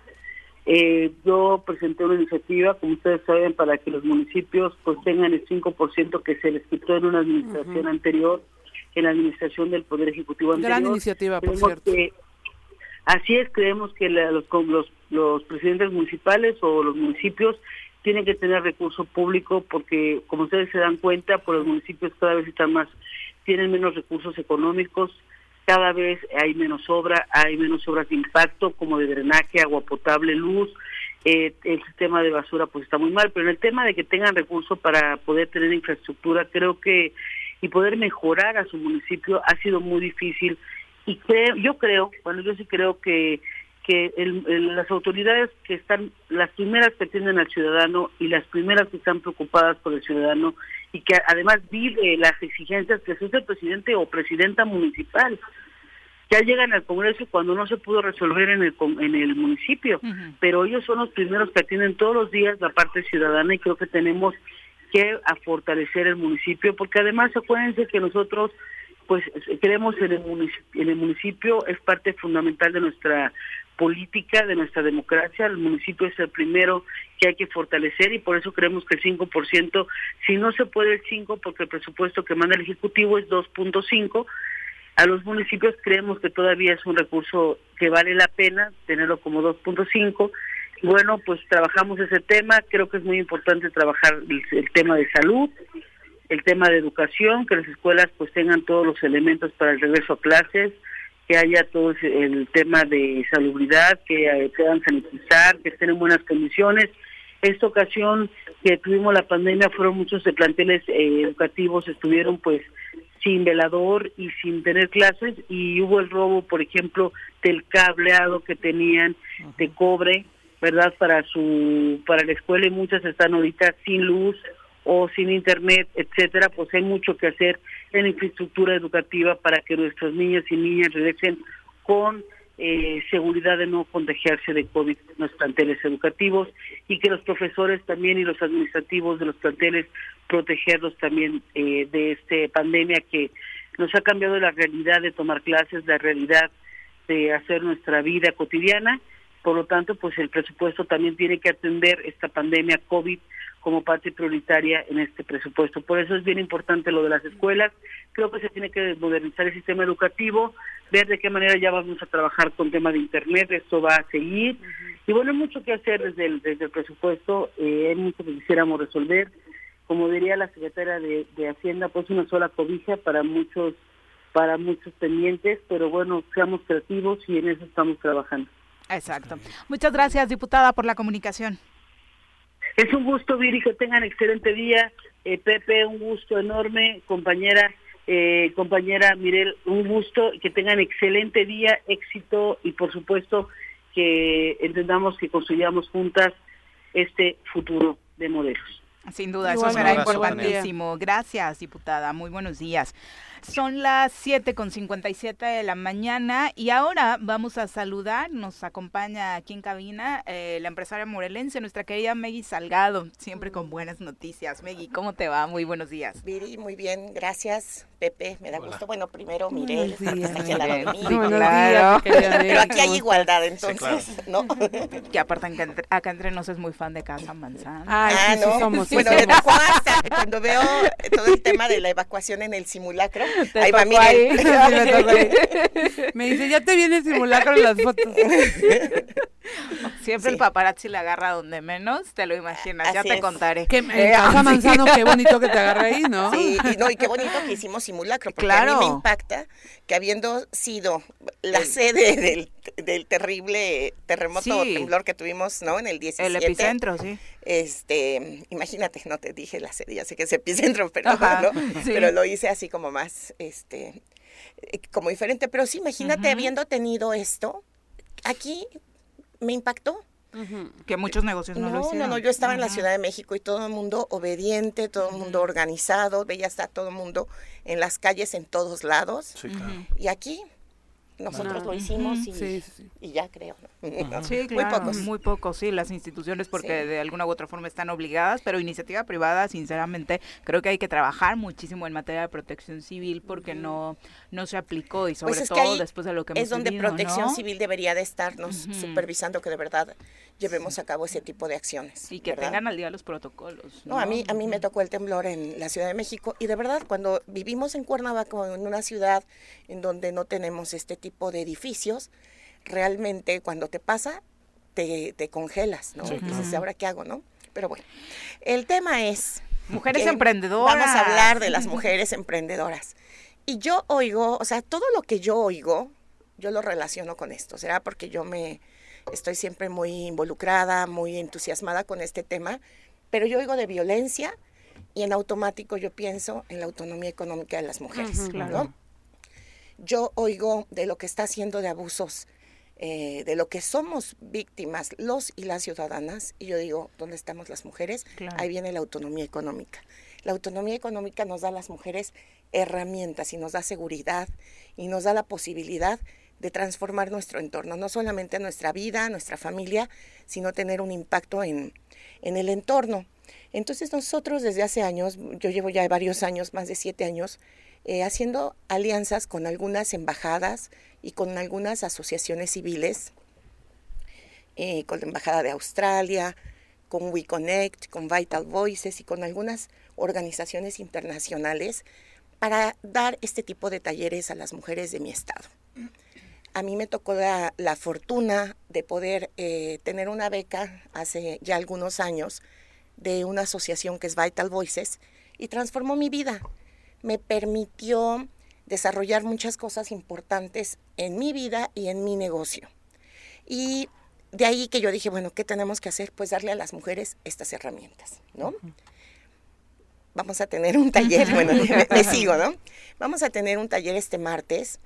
Eh, yo presenté una iniciativa, como ustedes saben, para que los municipios pues tengan el 5% que se les quitó en una administración anterior, en la administración del Poder Ejecutivo anterior. Gran iniciativa, por cierto. así es, creemos que los, los, los presidentes municipales o los municipios tienen que tener recurso público porque, como ustedes se dan cuenta, por los municipios cada vez están más tienen menos recursos económicos, cada vez hay menos obra, hay menos obras de impacto como de drenaje, agua potable, luz, eh, el sistema de basura pues está muy mal, pero en el tema de que tengan recursos para poder tener infraestructura, creo que y poder mejorar a su municipio ha sido muy difícil y creo, yo creo, bueno yo sí creo que que las autoridades que están, las primeras que atienden al ciudadano y las primeras que están preocupadas por el ciudadano y que además vive las exigencias que es el presidente o presidenta municipal. Ya llegan al Congreso cuando no se pudo resolver en el, en el municipio, pero ellos son los primeros que atienden todos los días la parte ciudadana y creo que tenemos que fortalecer el municipio, porque además acuérdense que nosotros pues creemos en el, municipio, en el municipio, es parte fundamental de nuestra política, de nuestra democracia. El municipio es el primero que hay que fortalecer y por eso creemos que el 5%, si no se puede el 5%, porque el presupuesto que manda el Ejecutivo es 2.5%, a los municipios creemos que todavía es un recurso que vale la pena tenerlo como 2.5%. Bueno, pues trabajamos ese tema, creo que es muy importante trabajar el, tema de salud, el tema de educación, que las escuelas pues tengan todos los elementos para el regreso a clases, que haya todo el tema de salubridad, que eh, puedan sanitizar, que estén en buenas condiciones. Esta ocasión que tuvimos la pandemia fueron muchos de planteles eh, educativos, estuvieron pues sin velador y sin tener clases y hubo el robo, por ejemplo, del cableado que tenían de cobre, ¿verdad? Para su para la escuela y muchas están ahorita sin luz o sin internet, etcétera, pues hay mucho que hacer en infraestructura educativa para que nuestros niños y niñas regresen con eh, seguridad de no contagiarse de COVID en los planteles educativos y que los profesores también y los administrativos de los planteles protegerlos también eh, de esta pandemia que nos ha cambiado la realidad de tomar clases, la realidad de hacer nuestra vida cotidiana. Por lo tanto, pues el presupuesto también tiene que atender esta pandemia COVID como parte prioritaria en este presupuesto. Por eso es bien importante lo de las escuelas. Creo que se tiene que modernizar el sistema educativo, ver de qué manera ya vamos a trabajar con tema de Internet, esto va a seguir. Y bueno, hay mucho que hacer desde el, desde el presupuesto, eh, hay mucho que quisiéramos resolver. Como diría la secretaria de, de Hacienda, pues una sola cobija para muchos para muchos pendientes, pero bueno, seamos creativos y en eso estamos trabajando. Exacto. Muchas gracias, diputada, por la comunicación. Es un gusto, Viri, que tengan excelente día. Eh, Pepe, un gusto enorme. Compañera, eh, compañera Mirel, un gusto. Que tengan excelente día, éxito y por supuesto que entendamos que construyamos juntas este futuro de modelos. Sin duda, eso será importantísimo. Gracias, diputada. Muy buenos días. Son las 7 con 57 de la mañana y ahora vamos a saludar, nos acompaña aquí en cabina eh, la empresaria morelense, nuestra querida Meggy Salgado, siempre con buenas noticias. Meggy, ¿cómo te va? Muy buenos días. Viri, muy bien, gracias. Pepe, me da gusto. Bueno, primero Mirel, está aquí al lado de mí. claro. Pero aquí hay igualdad, entonces, ¿no? Que aparte acá entre nos es muy fan de Casa Manzana. ah, no. somos. Bueno, de cuando veo todo el tema de la evacuación en el simulacro, ahí va Mirel. me, dice, ya te viene el simulacro en las fotos. Siempre el paparazzi le agarra donde menos, te lo imaginas, ya te contaré. Que, eh, Casa Manzano, qué bonito que te agarre ahí, ¿no? Sí, y, no, y qué bonito que hicimos simulacro, porque a mí me impacta que habiendo sido la sede del, terrible terremoto o temblor que tuvimos, ¿no? En el 17. El epicentro, sí. Este, imagínate, no te dije la sede, ya sé que es epicentro, pero, pero lo hice así como más, este, eh, como diferente. Pero sí, imagínate habiendo tenido esto, aquí me impactó. Que muchos negocios no, lo hicieron. No, no, yo estaba en la Ciudad de México y todo el mundo obediente, todo el mundo organizado, veía hasta todo el mundo en las calles en todos lados. Y aquí nosotros lo hicimos y, ya creo. Sí, muy pocos. Muy pocos, sí, las instituciones porque de alguna u otra forma están obligadas, pero iniciativa privada, sinceramente, creo que hay que trabajar muchísimo en materia de protección civil porque no, no se aplicó y sobre pues todo después de lo que hemos Es donde protección civil debería de estarnos supervisando que de verdad llevemos a cabo ese tipo de acciones. Y que tengan al día los protocolos. ¿no? a mí a mí me tocó el temblor en la Ciudad de México y de verdad cuando vivimos en Cuernavaca, en una ciudad en donde no tenemos este tipo de edificios, realmente cuando te pasa, te, congelas, ¿no? Dices, ¿ahora qué hago, no? Pero bueno, el tema es... Mujeres emprendedoras. Vamos a hablar de las mujeres emprendedoras. Y yo oigo, o sea, todo lo que yo oigo, yo lo relaciono con esto. Será porque yo me estoy siempre muy involucrada, muy entusiasmada con este tema, pero yo oigo de violencia y en automático yo pienso en la autonomía económica de las mujeres. claro. Yo oigo de lo que está haciendo de abusos eh, de lo que somos víctimas los y las ciudadanas, y yo digo, ¿dónde estamos las mujeres? Ahí viene la autonomía económica. La autonomía económica nos da a las mujeres herramientas y nos da seguridad y nos da la posibilidad de transformar nuestro entorno, no solamente nuestra vida, nuestra familia, sino tener un impacto en, en el entorno. Entonces nosotros desde hace años, yo llevo ya varios años, más de siete años, eh, haciendo alianzas con algunas embajadas y con algunas asociaciones civiles, eh, con la Embajada de Australia, con WeConnect, con Vital Voices y con algunas organizaciones internacionales para dar este tipo de talleres a las mujeres de mi estado. A mí me tocó la, fortuna de poder eh, tener una beca hace ya algunos años de una asociación que es Vital Voices y transformó mi vida me permitió desarrollar muchas cosas importantes en mi vida y en mi negocio. Y de ahí que yo dije, bueno, ¿qué tenemos que hacer? Pues darle a las mujeres estas herramientas, ¿no? Vamos a tener un taller, bueno, me, sigo, ¿no? Vamos a tener un taller este martes.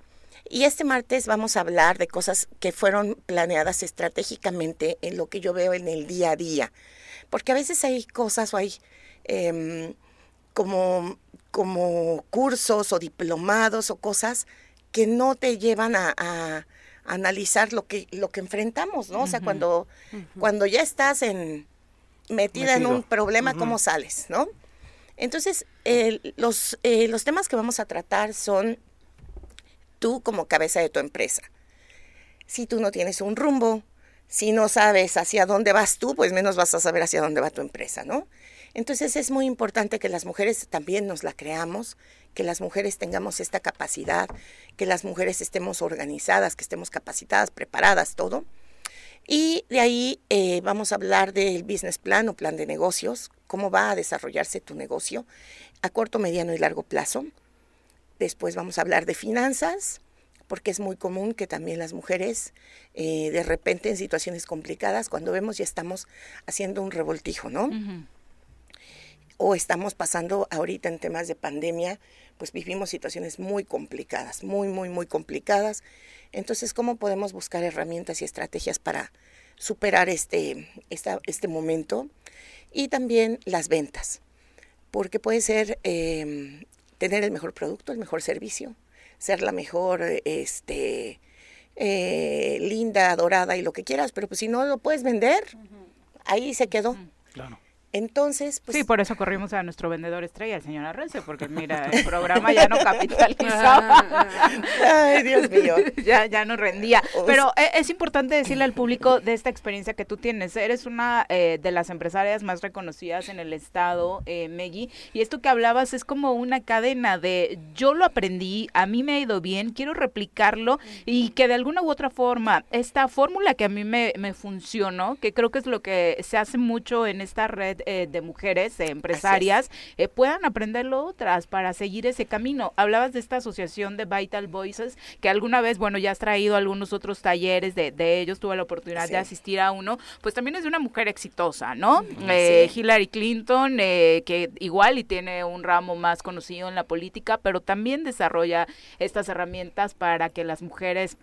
Y este martes vamos a hablar de cosas que fueron planeadas estratégicamente en lo que yo veo en el día a día. Porque a veces hay cosas o hay em, como, como cursos o diplomados o cosas que no te llevan a analizar lo que, lo que enfrentamos, ¿no? O sea, cuando, cuando ya estás en, metida en un problema, ¿cómo sales, no? Entonces, los, eh, los temas que vamos a tratar son tú como cabeza de tu empresa. Si tú no tienes un rumbo, si no sabes hacia dónde vas tú, pues menos vas a saber hacia dónde va tu empresa, ¿no? Entonces es muy importante que las mujeres también nos la creamos, que las mujeres tengamos esta capacidad, que las mujeres estemos organizadas, que estemos capacitadas, preparadas, todo. Y de ahí eh, vamos a hablar del business plan o plan de negocios, cómo va a desarrollarse tu negocio a corto, mediano y largo plazo. Después vamos a hablar de finanzas, porque es muy común que también las mujeres eh, de repente en situaciones complicadas, cuando vemos ya estamos haciendo un revoltijo, ¿no? O estamos pasando ahorita en temas de pandemia, pues vivimos situaciones muy complicadas, muy, muy, muy complicadas. Entonces, ¿cómo podemos buscar herramientas y estrategias para superar este, este momento? Y también las ventas, porque puede ser em, tener el mejor producto, el mejor servicio, ser la mejor, este, eh, linda, dorada y lo que quieras, pero pues si no lo puedes vender, ahí se quedó. Claro. Entonces, pues... Sí, por eso corrimos a nuestro vendedor estrella, el señor Arrece, porque mira, el programa ya no capitalizaba. Ay, Dios mío. ya, ya no rendía. Pero eh, es importante decirle al público de esta experiencia que tú tienes. Eres una eh, de las empresarias más reconocidas en el estado, eh, Meggy, y esto que hablabas es como una cadena de yo lo aprendí, a mí me ha ido bien, quiero replicarlo y que de alguna u otra forma, esta fórmula que a mí me, me funcionó, que creo que es lo que se hace mucho en esta red eh, de mujeres empresarias eh, puedan aprenderlo otras para seguir ese camino. Hablabas de esta asociación de Vital Voices, que alguna vez, bueno, ya has traído algunos otros talleres de, ellos, tuve la oportunidad de asistir a uno, pues también es de una mujer exitosa, ¿no? Eh, Hillary Clinton, que igual y tiene un ramo más conocido en la política, pero también desarrolla estas herramientas para que las mujeres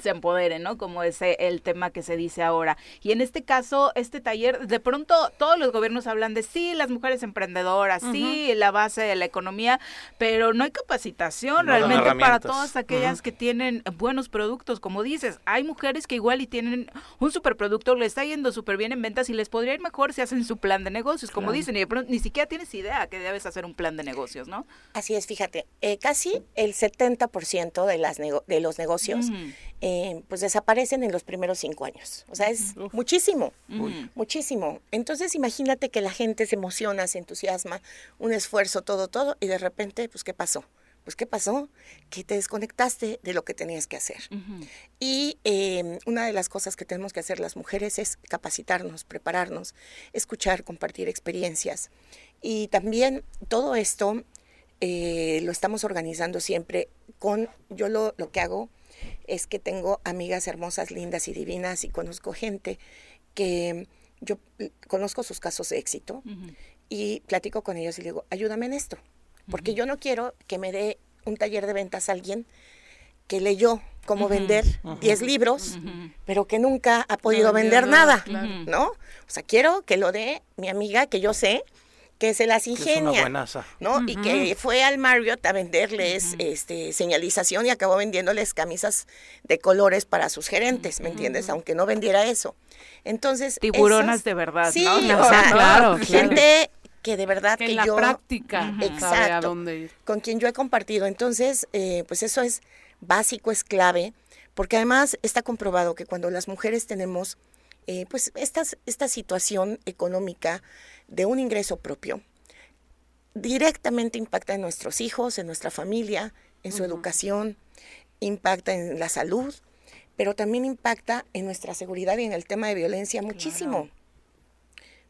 se empoderen, ¿no? Como ese el tema que se dice ahora. Y en este caso, este taller, de pronto todos los gobiernos hablan de sí, las mujeres emprendedoras, sí, la base de la economía, pero no hay capacitación realmente para todas aquellas que tienen buenos productos, como dices, hay mujeres que igual y tienen un superproducto, le está yendo súper bien en ventas y les podría ir mejor si hacen su plan de negocios, como dicen, y de pronto ni siquiera tienes idea que debes hacer un plan de negocios, ¿no? Así es, fíjate, eh, casi el 70% de, las de los negocios eh, pues desaparecen en los primeros cinco años. O sea, es muchísimo, muchísimo. Entonces imagínate que la gente se emociona, se entusiasma, un esfuerzo, todo, todo, y de repente, pues, ¿qué pasó? Pues, ¿qué pasó? Que te desconectaste de lo que tenías que hacer. Y em, una de las cosas que tenemos que hacer las mujeres es capacitarnos, prepararnos, escuchar, compartir experiencias. Y también todo esto eh, lo estamos organizando siempre con, yo lo, lo que hago es que tengo amigas hermosas, lindas y divinas y conozco gente que yo conozco sus casos de éxito y platico con ellos y digo, ayúdame en esto, porque yo no quiero que me dé un taller de ventas a alguien que leyó cómo vender 10 libros, pero que nunca ha podido vender nada, ¿no? O sea, quiero que lo dé mi amiga que yo sé que se las ingenia, ¿no? Y que fue al Marriott a venderles este señalización y acabó vendiéndoles camisas de colores para sus gerentes, ¿me entiendes? Aunque no vendiera eso. Entonces, tiburonas de verdad, sí, ¿no? O sea, claro, gente que de verdad que, en la práctica exacto, con quien yo he compartido. Entonces, eh, pues eso es básico, es clave, porque además está comprobado que cuando las mujeres tenemos eh, pues esta, esta situación económica de un ingreso propio directamente impacta en nuestros hijos, en nuestra familia, en su educación, impacta en la salud, pero también impacta en nuestra seguridad y en el tema de violencia muchísimo.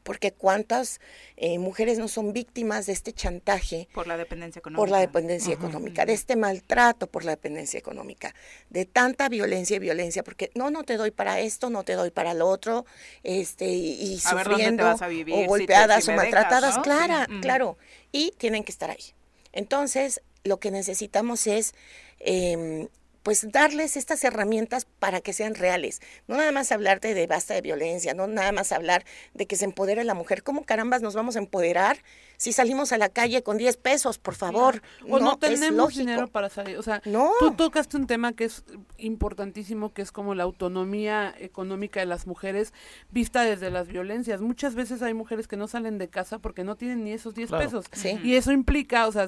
Porque cuántas eh, mujeres no son víctimas de este chantaje. Por la dependencia económica. Por la dependencia económica, de este maltrato por la dependencia económica, de tanta violencia y violencia, porque no, no te doy para esto, no te doy para lo otro, este, y, sufriendo, o golpeadas o maltratadas, claro, claro, y tienen que estar ahí. Entonces, lo que necesitamos es eh, pues darles estas herramientas para que sean reales. No nada más hablarte de basta de violencia, no nada más hablar de que se empodere la mujer. ¿Cómo carambas nos vamos a empoderar si salimos a la calle con 10 pesos, por favor. O no, tenemos dinero para salir. O sea, tú tocaste un tema que es importantísimo, que es como la autonomía económica de las mujeres vista desde las violencias. Muchas veces hay mujeres que no salen de casa porque no tienen ni esos 10 pesos. Y eso implica, o sea,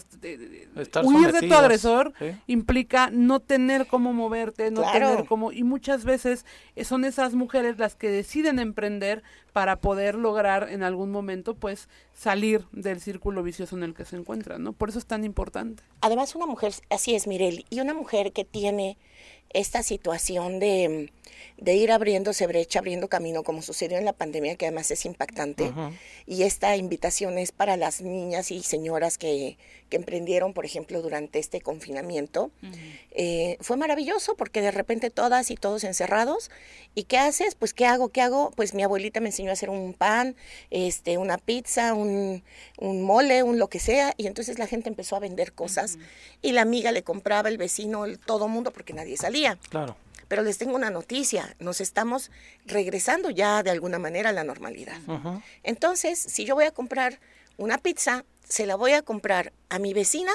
huir de tu agresor implica no tener cómo moverte, no tener cómo... Y muchas veces son esas mujeres las que deciden emprender para poder lograr en algún momento pues salir del círculo vicioso en el que se encuentran, ¿no? Por eso es tan importante. Además una mujer, así es Mirel, y una mujer que tiene esta situación de, de, ir abriéndose brecha, abriendo camino, como sucedió en la pandemia, que además es impactante. Y esta invitación es para las niñas y señoras que, que emprendieron, por ejemplo, durante este confinamiento. Eh, fue maravilloso porque de repente todas y todos encerrados. ¿Y qué haces? Pues, ¿qué hago? ¿Qué hago? Pues mi abuelita me enseñó a hacer un pan, este, una pizza, un, un mole, un lo que sea. Y entonces la gente empezó a vender cosas. Y la amiga le compraba, el vecino, el, todo mundo, porque nadie salía. Claro. Pero les tengo una noticia, nos estamos regresando ya de alguna manera a la normalidad. Entonces, si yo voy a comprar una pizza, se la voy a comprar a mi vecina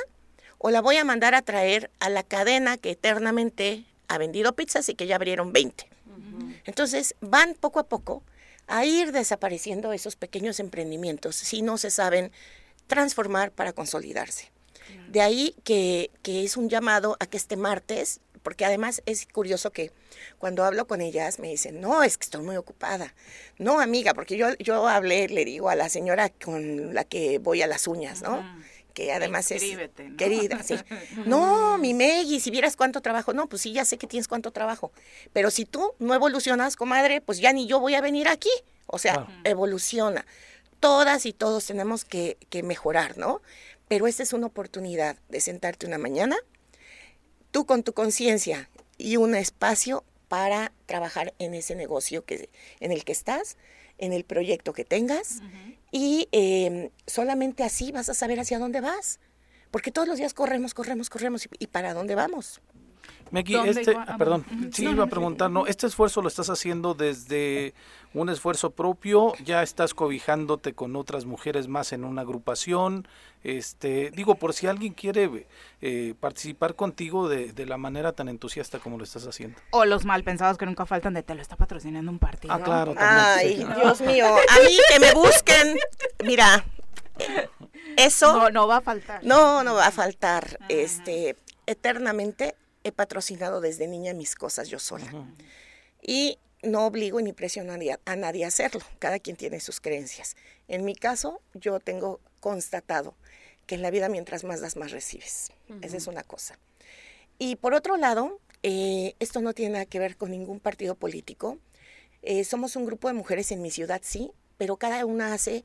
o la voy a mandar a traer a la cadena que eternamente ha vendido pizzas y que ya abrieron 20. Entonces, van poco a poco a ir desapareciendo esos pequeños emprendimientos si no se saben transformar para consolidarse. De ahí que, que, es un llamado a que este martes porque además es curioso que cuando hablo con ellas me dicen, no, es que estoy muy ocupada. No, amiga, porque yo, yo hablé, le digo a la señora con la que voy a las uñas, ¿no? que además es querida, sí. No, mi Meggy, si vieras cuánto trabajo, no, pues sí, ya sé que tienes cuánto trabajo, pero si tú no evolucionas, comadre, pues ya ni yo voy a venir aquí, o sea, evoluciona. Todas y todos tenemos que, que mejorar, ¿no? Pero esta es una oportunidad de sentarte una mañana, tú con tu conciencia y un espacio para trabajar en ese negocio que, en el que estás, en el proyecto que tengas, y em, solamente así vas a saber hacia dónde vas. Porque todos los días corremos, corremos, corremos, y, para dónde vamos. Meki, este, ah, perdón, sí iba a preguntar, ¿no? Este esfuerzo lo estás haciendo desde un esfuerzo propio, ya estás cobijándote con otras mujeres más en una agrupación, este, digo, por si alguien quiere eh, participar contigo de, de, la manera tan entusiasta como lo estás haciendo. O los mal pensados que nunca faltan de te lo está patrocinando un partido. Ah, claro. Ay, Dios mío, a mí que me busquen, mira, eso... No, no va a faltar. No, no va a faltar, este, eternamente he patrocinado desde niña mis cosas yo sola. Y no obligo ni presiono a nadie, a hacerlo. Cada quien tiene sus creencias. En mi caso, yo tengo constatado que en la vida mientras más das, más recibes. Esa es una cosa. Y por otro lado, eh, esto no tiene nada que ver con ningún partido político. Eh, somos un grupo de mujeres en mi ciudad, sí, pero cada una hace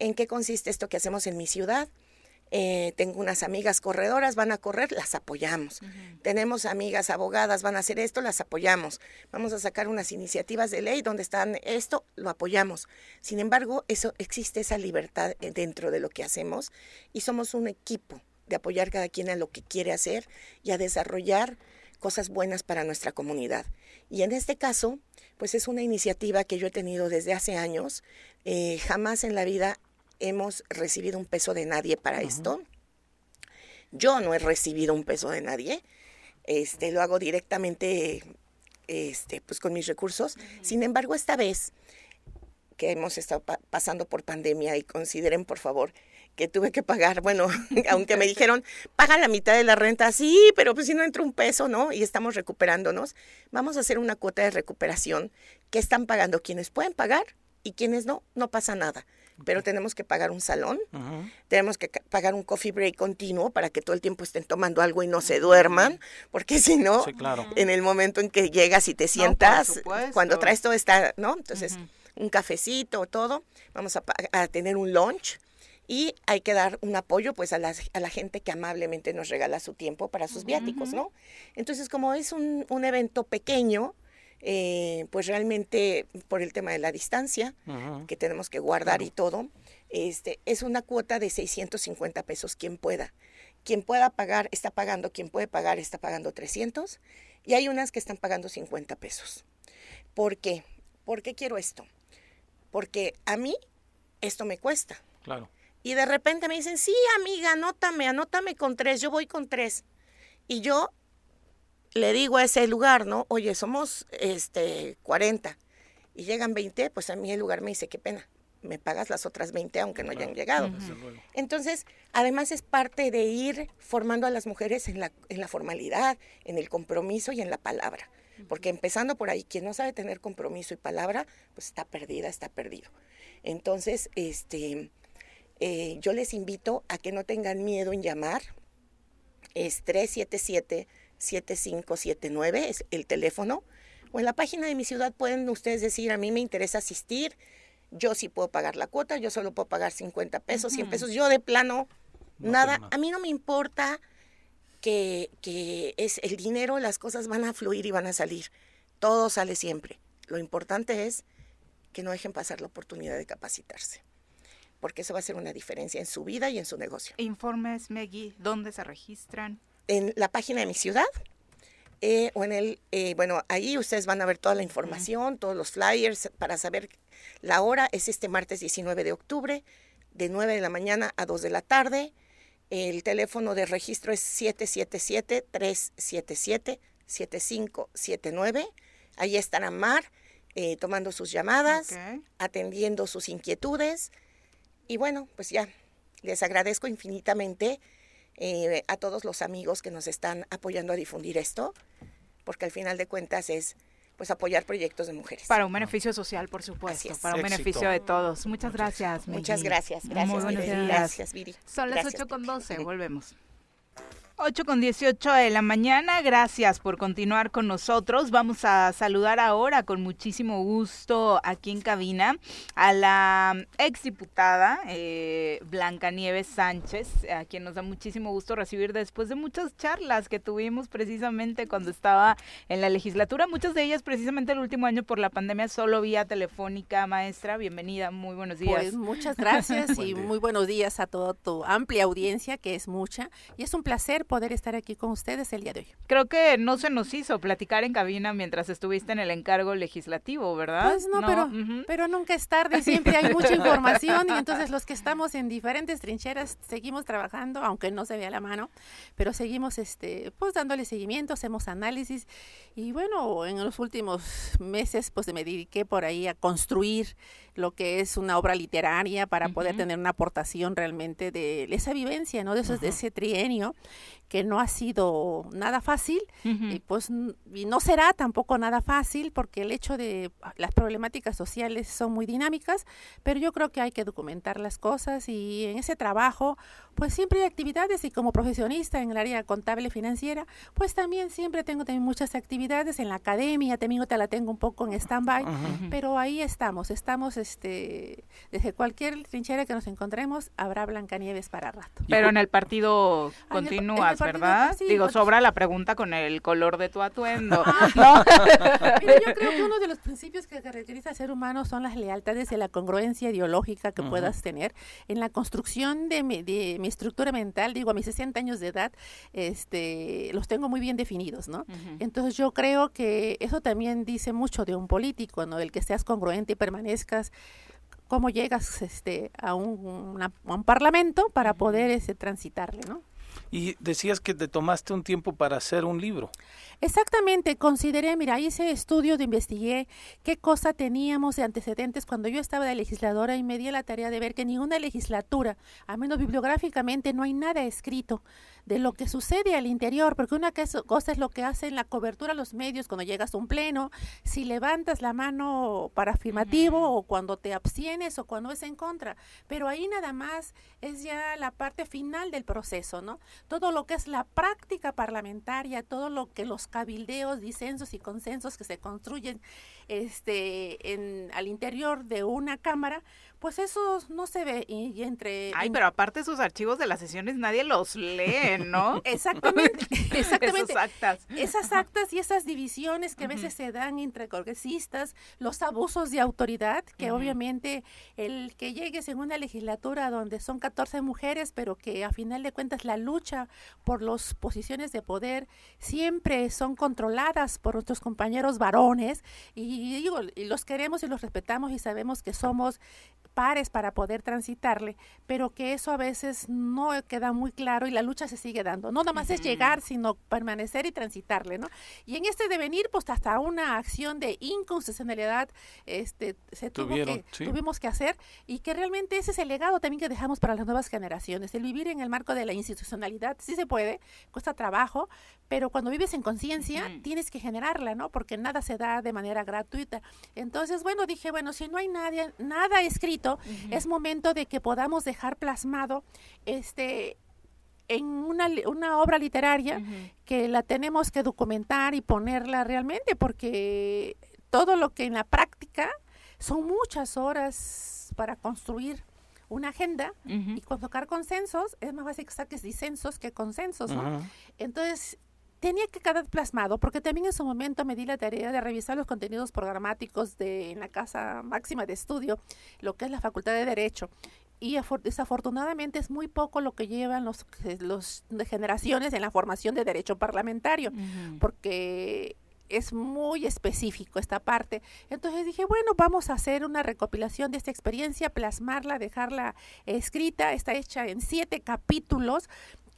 en qué consiste esto que hacemos en mi ciudad eh, tengo unas amigas corredoras, van a correr, las apoyamos. Tenemos amigas abogadas, van a hacer esto, las apoyamos. Vamos a sacar unas iniciativas de ley donde están esto, lo apoyamos. Sin embargo, eso existe esa libertad eh, dentro de lo que hacemos y somos un equipo de apoyar cada quien a lo que quiere hacer y a desarrollar cosas buenas para nuestra comunidad. Y en este caso, pues es una iniciativa que yo he tenido desde hace años. Eh, jamás en la vida hemos recibido un peso de nadie para esto. Yo no he recibido un peso de nadie. Este, lo hago directamente este, pues con mis recursos. Sin embargo, esta vez que hemos estado pasando por pandemia y consideren, por favor, que tuve que pagar, bueno, aunque me dijeron, paga la mitad de la renta, sí, pero pues si no entra un peso, ¿no? Y estamos recuperándonos, vamos a hacer una cuota de recuperación que están pagando quienes pueden pagar y quienes no, no pasa nada pero tenemos que pagar un salón, tenemos que pagar un coffee break continuo para que todo el tiempo estén tomando algo y no se duerman, porque si no, en el momento en que llegas y te sientas, cuando traes todo está, ¿no? Entonces, un cafecito, todo. Vamos a, tener un lunch y hay que dar un apoyo pues a la, a la gente que amablemente nos regala su tiempo para sus viáticos, ¿no? Entonces, como es un, un evento pequeño, eh, pues realmente por el tema de la distancia que tenemos que guardar y todo, este, es una cuota de 650 pesos quien pueda. Quien pueda pagar está pagando, quien puede pagar está pagando 300 y hay unas que están pagando 50 pesos. ¿Por qué? ¿Por qué quiero esto? Porque a mí esto me cuesta. Claro. Y de repente me dicen, sí, amiga, anótame, anótame con tres, yo voy con tres. Y yo le digo a ese lugar, ¿no? Oye, somos este 40 y llegan 20, pues a mí el lugar me dice, qué pena, me pagas las otras 20 aunque no hayan llegado. Entonces, además es parte de ir formando a las mujeres en la, en la formalidad, en el compromiso y en la palabra. Porque empezando por ahí, quien no sabe tener compromiso y palabra, pues está perdida, está perdido. Entonces, este, eh, yo les invito a que no tengan miedo en llamar. Es 377 7579 es el teléfono. O en la página de mi ciudad pueden ustedes decir, a mí me interesa asistir, yo sí puedo pagar la cuota, yo solo puedo pagar 50 pesos, 100 pesos, yo de plano, nada, a mí no me importa que, que es el dinero, las cosas van a fluir y van a salir, todo sale siempre. Lo importante es que no dejen pasar la oportunidad de capacitarse, porque eso va a ser una diferencia en su vida y en su negocio. Informes, Meggy, ¿dónde se registran? En la página de mi ciudad. Eh, o en el, eh, bueno, ahí ustedes van a ver toda la información, todos los flyers para saber la hora. Es este martes 19 de octubre, de 9 de la mañana a 2 de la tarde. El teléfono de registro es 777-377-7579. Ahí estará Mar eh, tomando sus llamadas, atendiendo sus inquietudes. Y bueno, pues ya, les agradezco infinitamente eh, a todos los amigos que nos están apoyando a difundir esto, porque al final de cuentas es pues apoyar proyectos de mujeres. Para un beneficio social, por supuesto, para un beneficio de todos. Muchas gracias. Muchas gracias, gracias, Gracias, Viri. Son las 8 con 12, volvemos. 8 con 18 de la mañana, gracias por continuar con nosotros. Vamos a saludar ahora con muchísimo gusto aquí en cabina a la exdiputada eh, Blanca Nieves Sánchez, a quien nos da muchísimo gusto recibir después de muchas charlas que tuvimos precisamente cuando estaba en la legislatura, muchas de ellas precisamente el último año por la pandemia solo vía telefónica. Maestra, bienvenida, muy buenos días. Pues muchas gracias y muy buenos días a toda tu amplia audiencia, que es mucha, y es un placer poder estar aquí con ustedes el día de hoy. Creo que no se nos hizo platicar en cabina mientras estuviste en el encargo legislativo, ¿verdad? Pues no, pero, pero nunca es tarde, siempre hay mucha información y entonces los que estamos en diferentes trincheras seguimos trabajando, aunque no se vea la mano, pero seguimos este, pues dándole seguimiento, hacemos análisis y bueno, en los últimos meses pues me dediqué por ahí a construir lo que es una obra literaria para poder tener una aportación realmente de esa vivencia, ¿no? De, eso, de ese trienio que no ha sido nada fácil y pues y no será tampoco nada fácil porque el hecho de ah, las problemáticas sociales son muy dinámicas, pero yo creo que hay que documentar las cosas y en ese trabajo pues siempre hay actividades y como profesionista en el área contable financiera, pues también siempre tengo también muchas actividades en la academia, también te la tengo un poco en stand-by, pero ahí estamos, estamos este desde cualquier trinchera que nos encontremos habrá Blancanieves para rato. Pero en el partido continúa ¿verdad? Digo, sobra la pregunta con el color de tu atuendo. Ah. yo creo que uno de los principios que caracteriza al ser humano son las lealtades y la congruencia ideológica que puedas tener en la construcción de mi, de mi, estructura mental. Digo, a mis 60 años de edad, este, los tengo muy bien definidos, ¿no? Entonces yo creo que eso también dice mucho de un político, ¿no? El que seas congruente y permanezcas cómo llegas este, a, un, a un parlamento para poder ese, transitarle, ¿no? Y decías que te tomaste un tiempo para hacer un libro. Exactamente, consideré, mira, hice estudio de investigué qué cosa teníamos de antecedentes cuando yo estaba de legisladora y me di la tarea de ver que ninguna legislatura, al menos bibliográficamente, no hay nada escrito de lo que sucede al interior, porque una cosa es lo que hacen la cobertura a los medios cuando llegas a un pleno, si levantas la mano para afirmativo o cuando te abstienes o cuando es en contra, pero ahí nada más es ya la parte final del proceso, ¿no? Todo lo que es la práctica parlamentaria, todo lo que los cabildeos, disensos y consensos que se construyen este, en, al interior de una cámara, pues eso no se ve y, entre ay pero aparte sus archivos de las sesiones nadie los lee no exactamente exactamente. esas actas. Esas actas y esas divisiones que a veces se dan entre congresistas los abusos de autoridad que obviamente el que llegues en una legislatura donde son 14 mujeres pero que a final de cuentas la lucha por las posiciones de poder siempre son controladas por nuestros compañeros varones y digo y los queremos y los respetamos y sabemos que somos pares para poder transitarle, pero que eso a veces no queda muy claro y la lucha se sigue dando. No nada más es llegar, sino permanecer y transitarle, ¿no? Y en este devenir, pues hasta una acción de inconstitucionalidad este, se tuvo que, tuvimos que hacer y que realmente ese es el legado también que dejamos para las nuevas generaciones. El vivir en el marco de la institucionalidad sí se puede, cuesta trabajo, pero cuando vives en conciencia tienes que generarla, ¿no? Porque nada se da de manera gratuita. Entonces, bueno, dije, bueno, si no hay nadie, nada escrito, es momento de que podamos dejar plasmado este en una, una obra literaria que la tenemos que documentar y ponerla realmente porque todo lo que en la práctica son muchas horas para construir una agenda y con tocar consensos es más fácil que saques disensos que consensos, Entonces, tenía que quedar plasmado, porque también en su momento me di la tarea de revisar los contenidos programáticos de en la Casa Máxima de Estudio, lo que es la Facultad de Derecho. Y desafortunadamente es muy poco lo que llevan los, generaciones en la formación de derecho parlamentario, porque es muy específico esta parte. Entonces dije, bueno, vamos a hacer una recopilación de esta experiencia, plasmarla, dejarla escrita. Está hecha en siete capítulos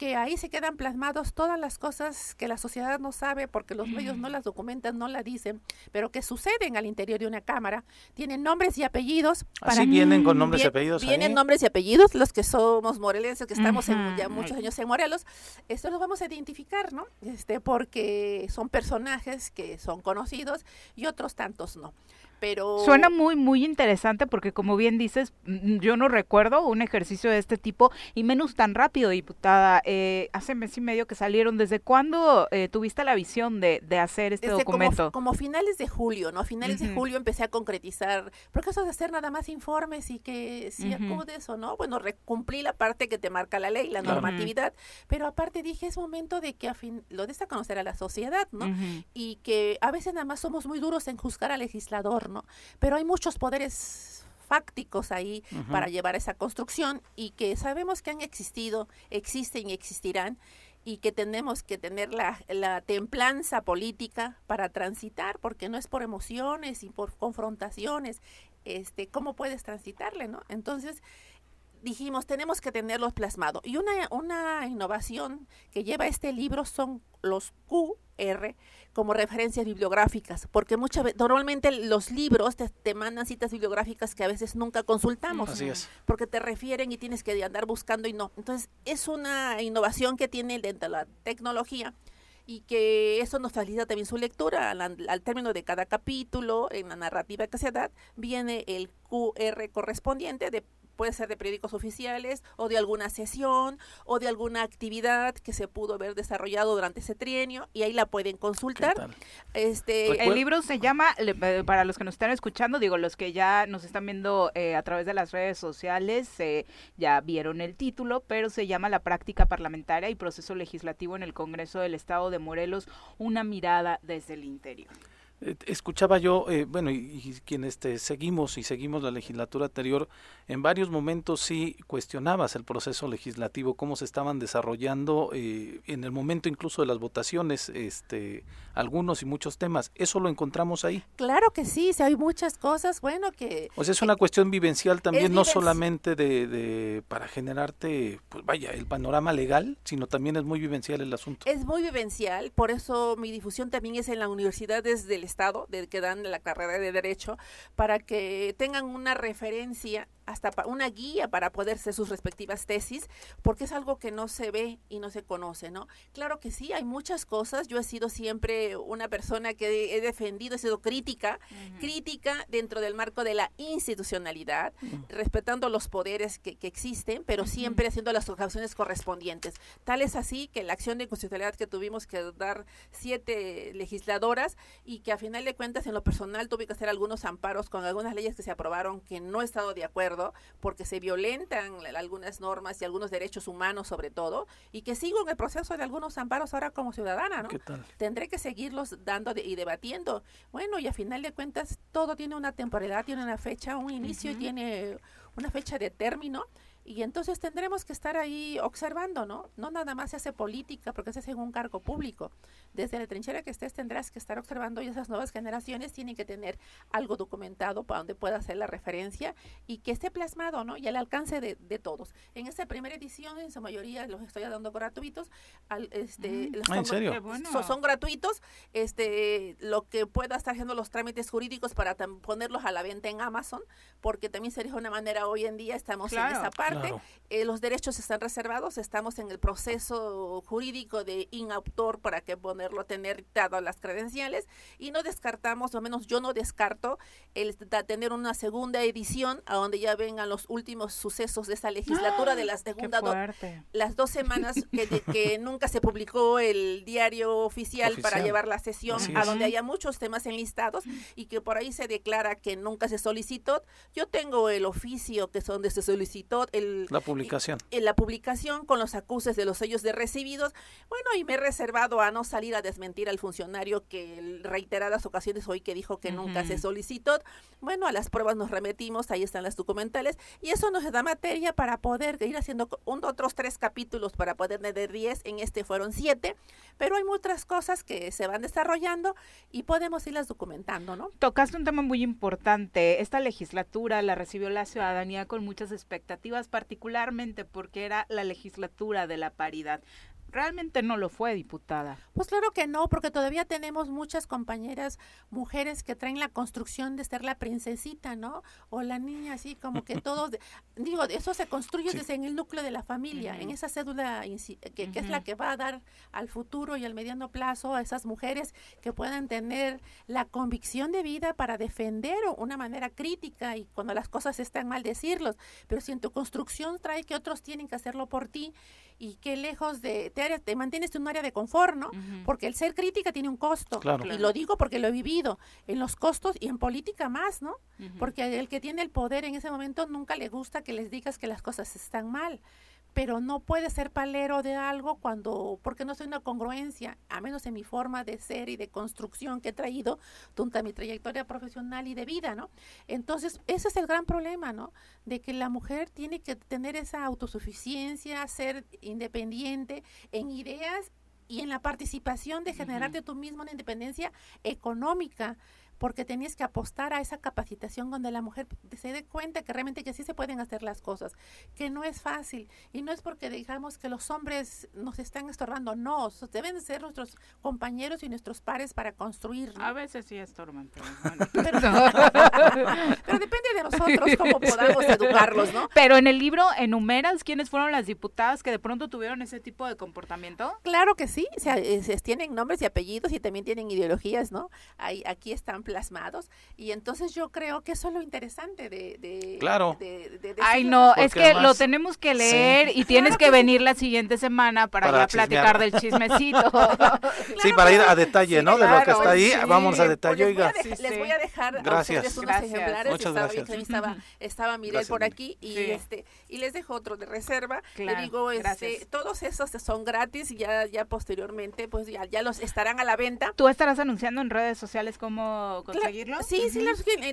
que ahí se quedan plasmados todas las cosas que la sociedad no sabe porque los medios no las documentan, no la dicen, pero que suceden al interior de una cámara. Tienen nombres y apellidos. Para vienen con nombres y apellidos. Vienen nombres y apellidos, los que somos morelenses, que estamos en, ya muchos años en Morelos, esto los vamos a identificar, ¿no? Este, porque son personajes que son conocidos y otros tantos no pero... Suena muy, muy interesante porque como bien dices, yo no recuerdo un ejercicio de este tipo y menos tan rápido, diputada. Eh, hace mes y medio que salieron. ¿Desde cuándo eh, tuviste la visión de, de hacer este documento? Como, finales de julio, ¿no? A finales de julio empecé a concretizar, porque eso de hacer nada más informes y que si acudes eso, ¿no? Bueno, cumplí la parte que te marca la ley, la normatividad, pero aparte dije, es momento de que a fin, lo des a conocer a la sociedad, ¿no? Y que a veces nada más somos muy duros en juzgar al legislador, pero hay muchos poderes fácticos ahí para llevar esa construcción y que sabemos que han existido, existen y existirán y que tenemos que tener la, la, templanza política para transitar, porque no es por emociones y por confrontaciones, este, ¿cómo puedes transitarle, no? Entonces, dijimos, tenemos que tenerlos plasmado. Y una, una innovación que lleva este libro son los QR como referencias bibliográficas, porque muchas veces, normalmente los libros te, mandan citas bibliográficas que a veces nunca consultamos, Así es. porque te refieren y tienes que andar buscando y no. Entonces, es una innovación que tiene dentro de la tecnología y que eso nos facilita también su lectura. Al, al, término de cada capítulo, en la narrativa que se da, viene el QR correspondiente de puede ser de periódicos oficiales o de alguna sesión o de alguna actividad que se pudo haber desarrollado durante ese trienio y ahí la pueden consultar. Este, el libro se llama, eh, para los que nos están escuchando, digo, los que ya nos están viendo eh, a través de las redes sociales, eh, ya vieron el título, pero se llama La práctica parlamentaria y proceso legislativo en el Congreso del Estado de Morelos, una mirada desde el interior. Eh, escuchaba yo, eh, bueno, y, quienes te seguimos y seguimos la legislatura anterior, en varios momentos sí cuestionabas el proceso legislativo, cómo se estaban desarrollando eh, en el momento incluso de las votaciones, este, algunos y muchos temas. ¿Eso lo encontramos ahí? Claro que sí, sí hay muchas cosas, bueno, que... O sea, es una cuestión vivencial también, no solamente de, de, para generarte, pues vaya, el panorama legal, sino también es muy vivencial el asunto. Es muy vivencial, por eso mi difusión también es en la universidad desde el Estado, de, que dan la carrera de Derecho, para que tengan una referencia hasta una guía para poder hacer sus respectivas tesis, porque es algo que no se ve y no se conoce, ¿no? Claro que sí, hay muchas cosas. Yo he sido siempre una persona que he defendido, he sido crítica, crítica dentro del marco de la institucionalidad, respetando los poderes que, existen, pero siempre haciendo las observaciones correspondientes. Tal es así que la acción de constitucionalidad que tuvimos que dar siete legisladoras y que a final de cuentas en lo personal tuve que hacer algunos amparos con algunas leyes que se aprobaron que no he estado de acuerdo porque se violentan algunas normas y algunos derechos humanos sobre todo y que sigo en el proceso de algunos amparos ahora como ciudadana, ¿no? Tendré que seguirlos dando y debatiendo. Bueno, y a final de cuentas todo tiene una temporalidad, tiene una fecha, un inicio, tiene una fecha de término y entonces tendremos que estar ahí observando, ¿no? No nada más se hace política porque se hace en un cargo público. Desde la trinchera que estés tendrás que estar observando y esas nuevas generaciones tienen que tener algo documentado para donde pueda hacer la referencia y que esté plasmado, ¿no? Y al alcance de, todos. En esta primera edición, en su mayoría los estoy dando gratuitos. Al, este, ah, ¿En serio? Son, gratuitos. Este, lo que pueda estar haciendo los trámites jurídicos para ponerlos a la venta en Amazon, porque también sería una manera hoy en día estamos en esa parte eh, los derechos están reservados, estamos en el proceso jurídico de inautor para que ponerlo tener dadas las credenciales y no descartamos, o al menos yo no descarto, el tener una segunda edición a donde ya vengan los últimos sucesos de esa legislatura de la segunda, las dos semanas que, nunca se publicó el diario oficial, para llevar la sesión a donde haya muchos temas enlistados y que por ahí se declara que nunca se solicitó. Yo tengo el oficio que es donde se solicitó, la publicación. En la publicación con los acuses de los sellos de recibidos. Bueno, y me he reservado a no salir a desmentir al funcionario que reiteradas ocasiones hoy que dijo que nunca se solicitó. Bueno, a las pruebas nos remetimos, ahí están las documentales, y eso nos da materia para poder ir haciendo un, otros tres capítulos para poder tener diez, en este fueron siete, pero hay muchas cosas que se van desarrollando y podemos irlas documentando, ¿no? Tocaste un tema muy importante. Esta legislatura la recibió la ciudadanía con muchas expectativas particularmente porque era la legislatura de la paridad realmente no lo fue, diputada. Pues claro que no, porque todavía tenemos muchas compañeras mujeres que traen la construcción de ser la princesita, ¿no? O la niña así como que todos, digo, eso se construye desde en el núcleo de la familia, en esa cédula que, es la que va a dar al futuro y al mediano plazo a esas mujeres que puedan tener la convicción de vida para defender una manera crítica y cuando las cosas están mal decirlos, pero si en tu construcción trae que otros tienen que hacerlo por ti y que lejos de te, te mantienes en un área de confort, ¿no? Porque el ser crítica tiene un costo. Y lo digo porque lo he vivido en los costos y en política más, ¿no? Porque el que tiene el poder en ese momento nunca le gusta que les digas que las cosas están mal pero no puede ser palero de algo cuando, porque no soy una congruencia, a menos en mi forma de ser y de construcción que he traído durante mi trayectoria profesional y de vida, ¿no? Entonces, ese es el gran problema, ¿no? De que la mujer tiene que tener esa autosuficiencia, ser independiente en ideas y en la participación de generarte tú mismo una independencia económica porque tenías que apostar a esa capacitación donde la mujer se dé cuenta que realmente que sí se pueden hacer las cosas, que no es fácil y no es porque digamos que los hombres nos están estorbando, no, deben ser nuestros compañeros y nuestros pares para construir. A veces sí estorban, pero, pero, depende de nosotros cómo podamos educarlos, ¿no? Pero en el libro enumeras quiénes fueron las diputadas que de pronto tuvieron ese tipo de comportamiento. Claro que sí, o sea, tienen nombres y apellidos y también tienen ideologías, ¿no? Ahí, aquí están plasmados. Y entonces yo creo que eso es lo interesante de... claro. Ay, no, es que lo tenemos que leer y tienes que, venir la siguiente semana para, ya platicar del chismecito. sí, para ir a detalle, ¿no? de lo que está ahí, vamos a detalle, oiga. les voy a dejar gracias. unos ejemplares. Muchas estaba, gracias. Estaba, estaba Mirel por aquí y este y les dejo otro de reserva. Le digo, este, todos esos son gratis y ya, ya posteriormente pues ya, ya los estarán a la venta. ¿Tú estarás anunciando en redes sociales cómo conseguirlo? sí, sí,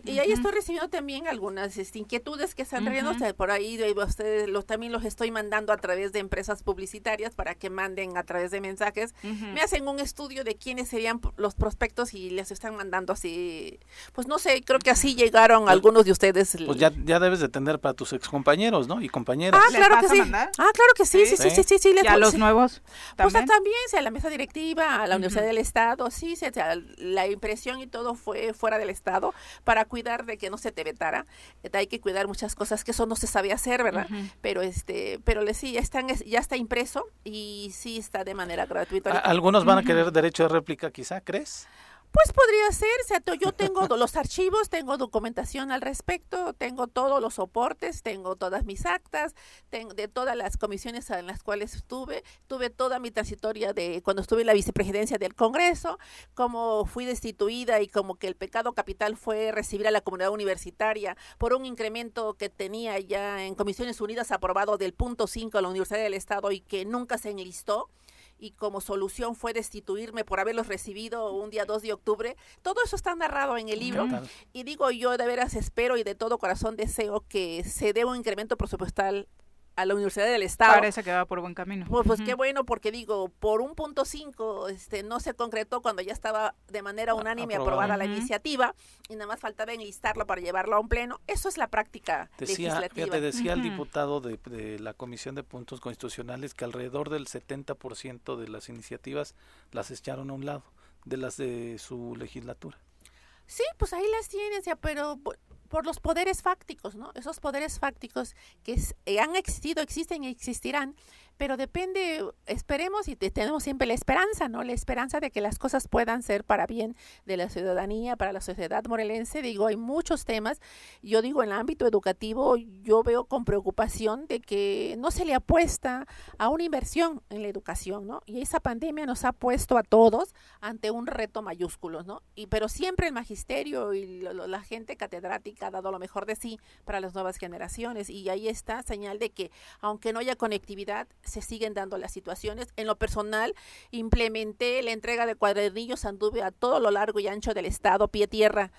y ahí estoy recibiendo también algunas este, inquietudes que están trayendo por ahí, ustedes los, también los estoy mandando a través de empresas publicitarias para que manden a través de mensajes. Me hacen un estudio de quiénes serían los prospectos y les están mandando así, pues no sé, creo que así llegaron pues, algunos de ustedes. Pues ya, ya debes de tener para tus excompañeros, ¿no? Y compañeras. Ah, claro que sí. Ah, claro que sí, sí, sí, sí, sí. sí, ¿Y a los nuevos? Pues también, sea, la mesa directiva, a la Universidad del Estado, sí, sea, la impresión y todo fue fue fuera del estado para cuidar de que no se te vetara. hay que cuidar muchas cosas que eso no se sabía hacer, ¿verdad? Pero este, pero le sí, ya están, ya está impreso y sí está de manera gratuita. Algunos van a querer derecho de réplica, quizá, ¿crees? Pues podría ser, yo tengo los archivos, tengo documentación al respecto, tengo todos los soportes, tengo todas mis actas, tengo de todas las comisiones en las cuales estuve, tuve toda mi transitoria de cuando estuve en la vicepresidencia del Congreso, como fui destituida y como que el pecado capital fue recibir a la comunidad universitaria por un incremento que tenía ya en Comisiones Unidas aprobado del punto 5 a la Universidad del Estado y que nunca se enlistó y como solución fue destituirme por haberlos recibido un día 2 de octubre. Todo eso está narrado en el libro y digo yo de veras espero y de todo corazón deseo que se dé un incremento presupuestal a la Universidad del Estado. Parece que va por buen camino. Pues, pues qué bueno, porque digo, por un punto cinco este, no se concretó cuando ya estaba de manera unánime aprobada la iniciativa y nada más faltaba enlistarlo para llevarlo a un pleno. Eso es la práctica decía, legislativa. decía el diputado de, de, la Comisión de Puntos Constitucionales que alrededor del 70% de las iniciativas las echaron a un lado, de las de su legislatura. Sí, pues ahí las tienes, ya, pero por los poderes fácticos, ¿no? Esos poderes fácticos que han existido, existen y existirán, pero depende, esperemos y tenemos siempre la esperanza, ¿no? La esperanza de que las cosas puedan ser para bien de la ciudadanía, para la sociedad morelense. Digo, hay muchos temas. Yo digo, en el ámbito educativo, yo veo con preocupación de que no se le apuesta a una inversión en la educación, ¿no? Y esa pandemia nos ha puesto a todos ante un reto mayúsculo, ¿no? Y, pero siempre el magisterio y la gente catedrática ha dado lo mejor de sí para las nuevas generaciones. Y ahí está señal de que, aunque no haya conectividad, se siguen dando las situaciones. En lo personal, implementé la entrega de cuadernillos, anduve a todo lo largo y ancho del estado, pie tierra,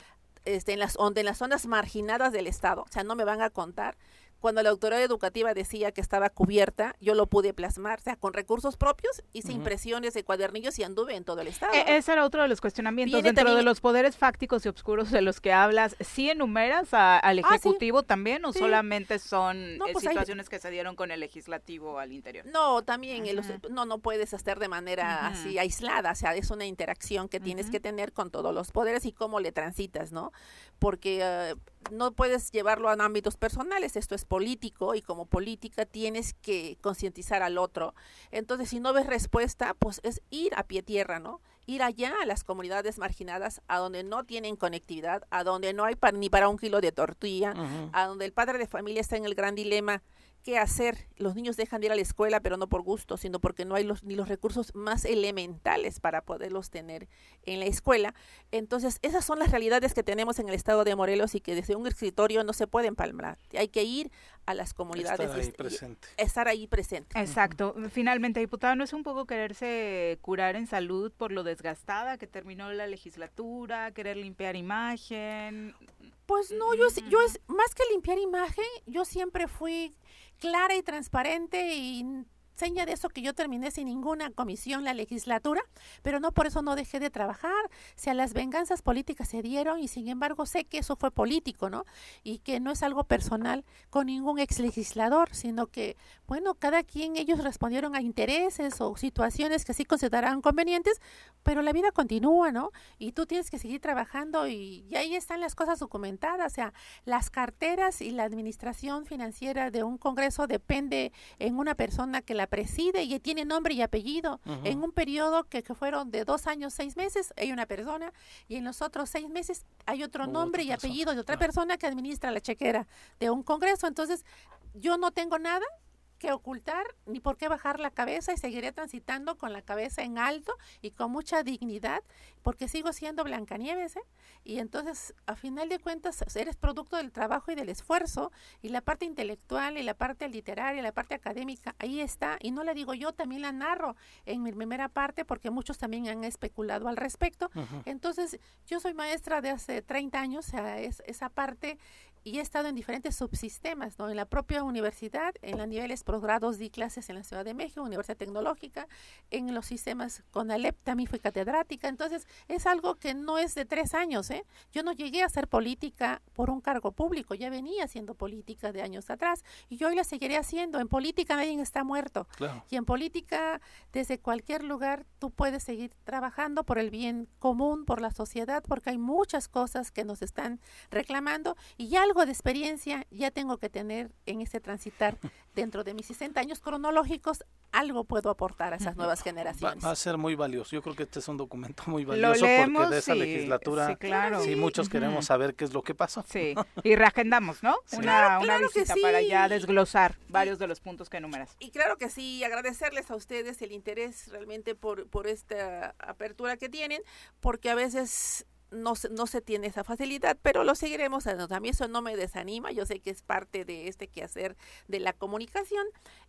este, en las, en las zonas marginadas del estado. O sea, no me van a contar cuando la autoridad educativa decía que estaba cubierta, yo lo pude plasmar, o sea, con recursos propios, hice impresiones de cuadernillos y anduve en todo el estado. E-, ese era otro de los cuestionamientos. Dentro de los poderes fácticos y oscuros de los que hablas, ¿sí enumeras al ah, Ejecutivo también o solamente son eh, pues situaciones que se dieron con el Legislativo al interior? No, también, no, no puedes hacer de manera así aislada, o sea, es una interacción que tienes que tener con todos los poderes y cómo le transitas, ¿no? Porque eh, no puedes llevarlo a ámbitos personales, esto es político y como política tienes que concientizar al otro. Entonces, si no ves respuesta, pues es ir a pie tierra, ¿no? Ir allá a las comunidades marginadas, a donde no tienen conectividad, a donde no hay ni para un kilo de tortilla, a donde el padre de familia está en el gran dilema qué hacer. Los niños dejan de ir a la escuela, pero no por gusto, sino porque no hay los, ni los recursos más elementales para poderlos tener en la escuela. Entonces, esas son las realidades que tenemos en el estado de Morelos y que desde un escritorio no se pueden palmar. Hay que ir a las comunidades. Estar ahí presente. Estar ahí presente. Exacto. Finalmente, diputado, ¿no es un poco quererse curar en salud por lo desgastada que terminó la legislatura, querer limpiar imagen? Pues no, yo, yo es más que limpiar imagen, yo siempre fui clara y transparente y seña de eso que yo terminé sin ninguna comisión la legislatura, pero no por eso no dejé de trabajar. O sea, las venganzas políticas se dieron y sin embargo sé que eso fue político, ¿no? Y que no es algo personal con ningún ex legislador, sino que, bueno, cada quien ellos respondieron a intereses o situaciones que sí considerarán convenientes, pero la vida continúa, ¿no? Y tú tienes que seguir trabajando y, y ahí están las cosas documentadas, o sea, las carteras y la administración financiera de un Congreso depende en una persona que la preside y tiene nombre y apellido. En un periodo que, fueron de dos años, seis meses, hay una persona y en los otros seis meses hay otro nombre y apellido de otra persona que administra la chequera de un congreso. Entonces, yo no tengo nada, que ocultar ni por qué bajar la cabeza y seguiré transitando con la cabeza en alto y con mucha dignidad porque sigo siendo Blancanieves ¿eh? y entonces a final de cuentas eres producto del trabajo y del esfuerzo y la parte intelectual y la parte literaria y la parte académica ahí está y no la digo yo también la narro en mi primera parte porque muchos también han especulado al respecto entonces yo soy maestra de hace 30 años o sea es, esa parte y he estado en diferentes subsistemas, ¿no? En la propia universidad, en los niveles posgrados di clases en la Ciudad de México, Universidad Tecnológica, en los sistemas con Alep también fui catedrática, entonces es algo que no es de tres años, ¿eh? Yo no llegué a hacer política por un cargo público, ya venía haciendo política de años atrás y yo hoy la seguiré haciendo. En política nadie está muerto y en política desde cualquier lugar tú puedes seguir trabajando por el bien común, por la sociedad, porque hay muchas cosas que nos están reclamando y ya algo de experiencia ya tengo que tener en este transitar dentro de mis 60 años cronológicos, algo puedo aportar a esas nuevas generaciones. Va, a ser muy valioso. Yo creo que este es un documento muy valioso porque de esa legislatura, sí, claro. sí muchos queremos saber qué es lo que pasó. Sí, y reagendamos, ¿no? Una, una visita para ya desglosar varios de los puntos que enumeras. Y claro que sí, agradecerles a ustedes el interés realmente por, por esta apertura que tienen, porque a veces no, no se tiene esa facilidad, pero lo seguiremos haciendo. A mí eso no me desanima, yo sé que es parte de este quehacer de la comunicación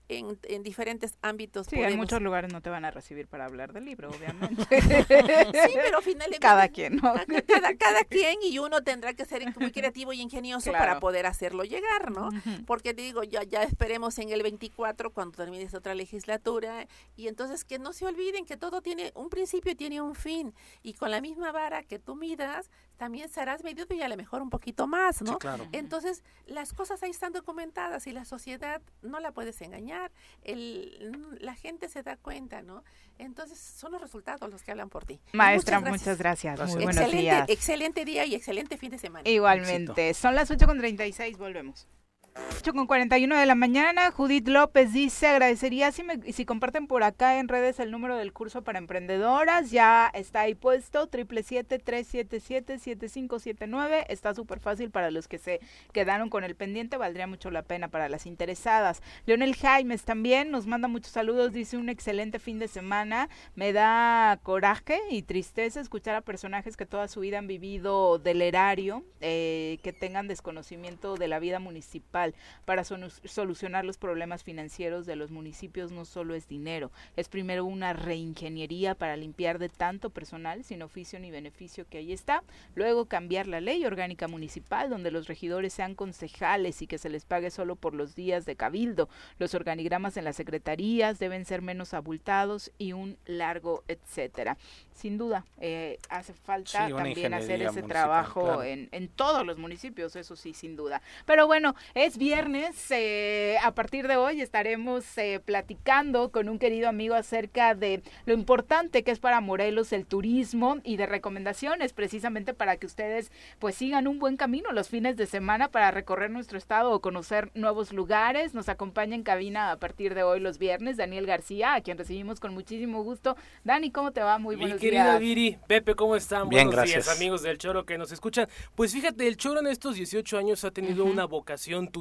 en, en diferentes ámbitos. Sí, en muchos lugares no te van a recibir para hablar del libro, obviamente. sí, pero finalmente... Cada quien, ¿no? Cada, cada, quien y uno tendrá que ser muy creativo y ingenioso para poder hacerlo llegar, ¿no? Porque digo, ya, ya esperemos en el 24 cuando termine esta otra legislatura y entonces que no se olviden que todo tiene un principio y tiene un fin y con la misma vara que tú midas, también serás medido y a lo mejor un poquito más, ¿no? claro. Entonces, las cosas ahí están documentadas y la sociedad no la puedes engañar, el, la gente se da cuenta, ¿no? Entonces, son los resultados los que hablan por ti. Maestra, muchas gracias. Muy buenos excelente, días. Excelente día y excelente fin de semana. Igualmente. Son las 8.36, volvemos. 8 con 41 de la mañana, Judith López dice, agradecería si, me, si comparten por acá en redes el número del curso para emprendedoras, ya está ahí puesto, 777-377-7579, está súper fácil para los que se quedaron con el pendiente, valdría mucho la pena para las interesadas. Leonel Jaimes también nos manda muchos saludos, dice un excelente fin de semana, me da coraje y tristeza escuchar a personajes que toda su vida han vivido del erario, eh, que tengan desconocimiento de la vida municipal para solucionar los problemas financieros de los municipios no solo es dinero, es primero una reingeniería para limpiar de tanto personal sin oficio ni beneficio que ahí está, luego cambiar la ley orgánica municipal donde los regidores sean concejales y que se les pague solo por los días de cabildo, los organigramas en las secretarías deben ser menos abultados y un largo etcétera. Sin duda, eh, hace falta también hacer ese trabajo en, en todos los municipios, eso sí, sin duda. Pero bueno, es viernes, eh, a partir de hoy estaremos eh, platicando con un querido amigo acerca de lo importante que es para Morelos el turismo y de recomendaciones precisamente para que ustedes pues sigan un buen camino los fines de semana para recorrer nuestro estado o conocer nuevos lugares. Nos acompaña en cabina a partir de hoy los viernes Daniel García, a quien recibimos con muchísimo gusto. Dani, ¿cómo te va? Muy buenos Mi querida Viri, Pepe, ¿cómo están? Bien, Buenos días, amigos del Choro que nos escuchan. Pues fíjate, el Choro en estos 18 años ha tenido una vocación turística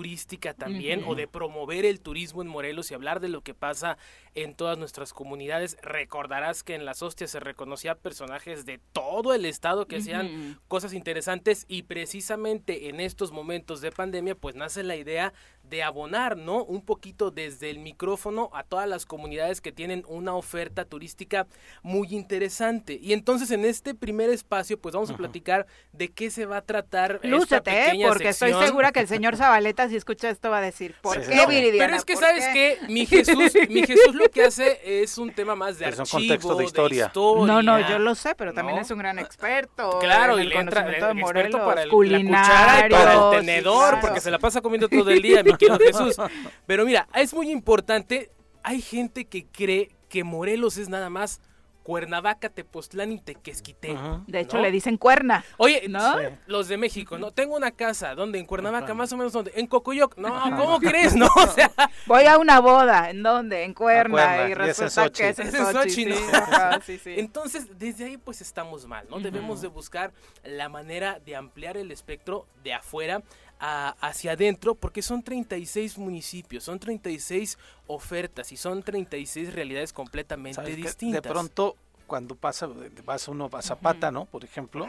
también o de promover el turismo en Morelos y hablar de lo que pasa en todas nuestras comunidades. Recordarás que en las hostias se reconocía personajes de todo el estado que hacían cosas interesantes y precisamente en estos momentos de pandemia pues nace la idea de abonar, ¿no? Un poquito desde el micrófono a todas las comunidades que tienen una oferta turística muy interesante. Y entonces en este primer espacio, pues vamos a platicar de qué se va a tratar. Lúcete, ¿eh? porque estoy segura que el señor Zabaleta, si escucha esto, va a decir, ¿por qué, Pero es que, ¿sabes qué? Mi Jesús, mi Jesús lo que hace es un tema más de archivo, un contexto de historia. No, no, yo lo sé, pero también es un gran experto. Claro, y le entra el Morelos, para el, culinario, para el tenedor, porque se la pasa comiendo todo el día, mi Jesús. Pero mira, es muy importante, hay gente que cree que Morelos es nada más Cuernavaca, Tepoztlán y Tequesquite. De hecho, le dicen cuerna. Oye, ¿no? Los de México, ¿no? Tengo una casa, ¿dónde? En Cuernavaca, más o menos, ¿dónde? En Cocoyoc. No, ¿cómo crees, no? O sea... Voy a una boda, ¿en dónde? En Cuerna. Y resulta que es en Sochi, ¿no? Entonces, desde ahí, pues, estamos mal, ¿no? Debemos de buscar la manera de ampliar el espectro de afuera hacia adentro porque son 36 municipios, son 36 ofertas y son 36 realidades completamente distintas. De pronto cuando pasa, vas uno a Zapata, ¿no? Por ejemplo,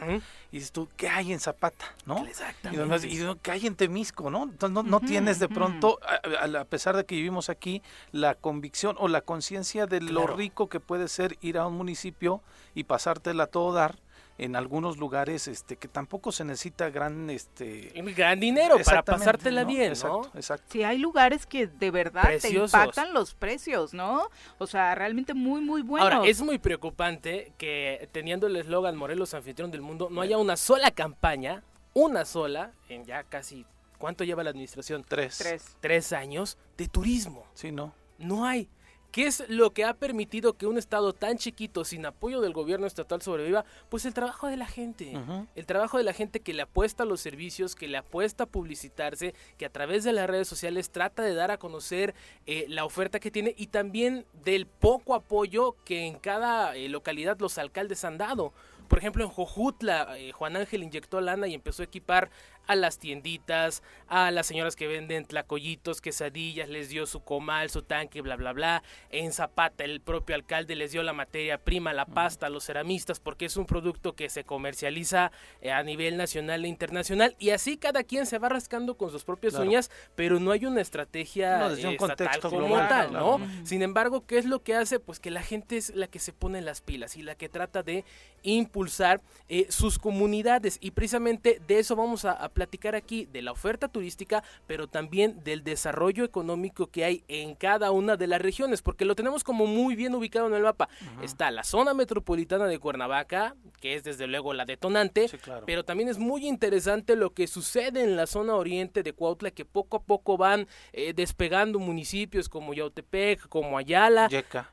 y dices tú, ¿qué hay en Zapata? ¿no? Exactamente. Y, ¿qué hay en Temisco? ¿no? Entonces no, tienes de pronto, a, pesar de que vivimos aquí, la convicción o la conciencia de lo rico que puede ser ir a un municipio y pasártela a todo dar en algunos lugares este que tampoco se necesita gran este gran dinero para pasártela bien, ¿no? Exacto, Sí, hay lugares que de verdad te impactan los precios, ¿no? O sea, realmente muy muy buenos. Ahora, es muy preocupante que teniendo el eslogan Morelos anfitrión del mundo no haya una sola campaña, una sola en ya casi ¿Cuánto lleva la administración? Tres. Tres. Tres años de turismo. Sí, no. No hay. ¿Qué es lo que ha permitido que un estado tan chiquito, sin apoyo del gobierno estatal, sobreviva? Pues el trabajo de la gente. El trabajo de la gente que le apuesta a los servicios, que le apuesta a publicitarse, que a través de las redes sociales trata de dar a conocer eh, la oferta que tiene y también del poco apoyo que en cada eh, localidad los alcaldes han dado. Por ejemplo, en Jojutla, eh, Juan Ángel inyectó lana y empezó a equipar a las tienditas, a las señoras que venden tlacoyitos, quesadillas, les dio su comal, su tanque, bla, bla, bla. En Zapata, el propio alcalde les dio la materia prima, la pasta a los ceramistas, porque es un producto que se comercializa eh, a nivel nacional e internacional. Y así cada quien se va rascando con sus propias uñas, pero no hay una estrategia un eh, contexto como tal, ¿no? Sin embargo, ¿qué es lo que hace? Pues que la gente es la que se pone las pilas y la que trata de impulsar eh, sus comunidades. Y precisamente de eso vamos a, a platicar aquí de la oferta turística, pero también del desarrollo económico que hay en cada una de las regiones, porque lo tenemos como muy bien ubicado en el mapa. Está la zona metropolitana de Cuernavaca, que es desde luego la detonante, pero también es muy interesante lo que sucede en la zona oriente de Cuautla, que poco a poco van eh, despegando municipios como Yautepec, como Ayala,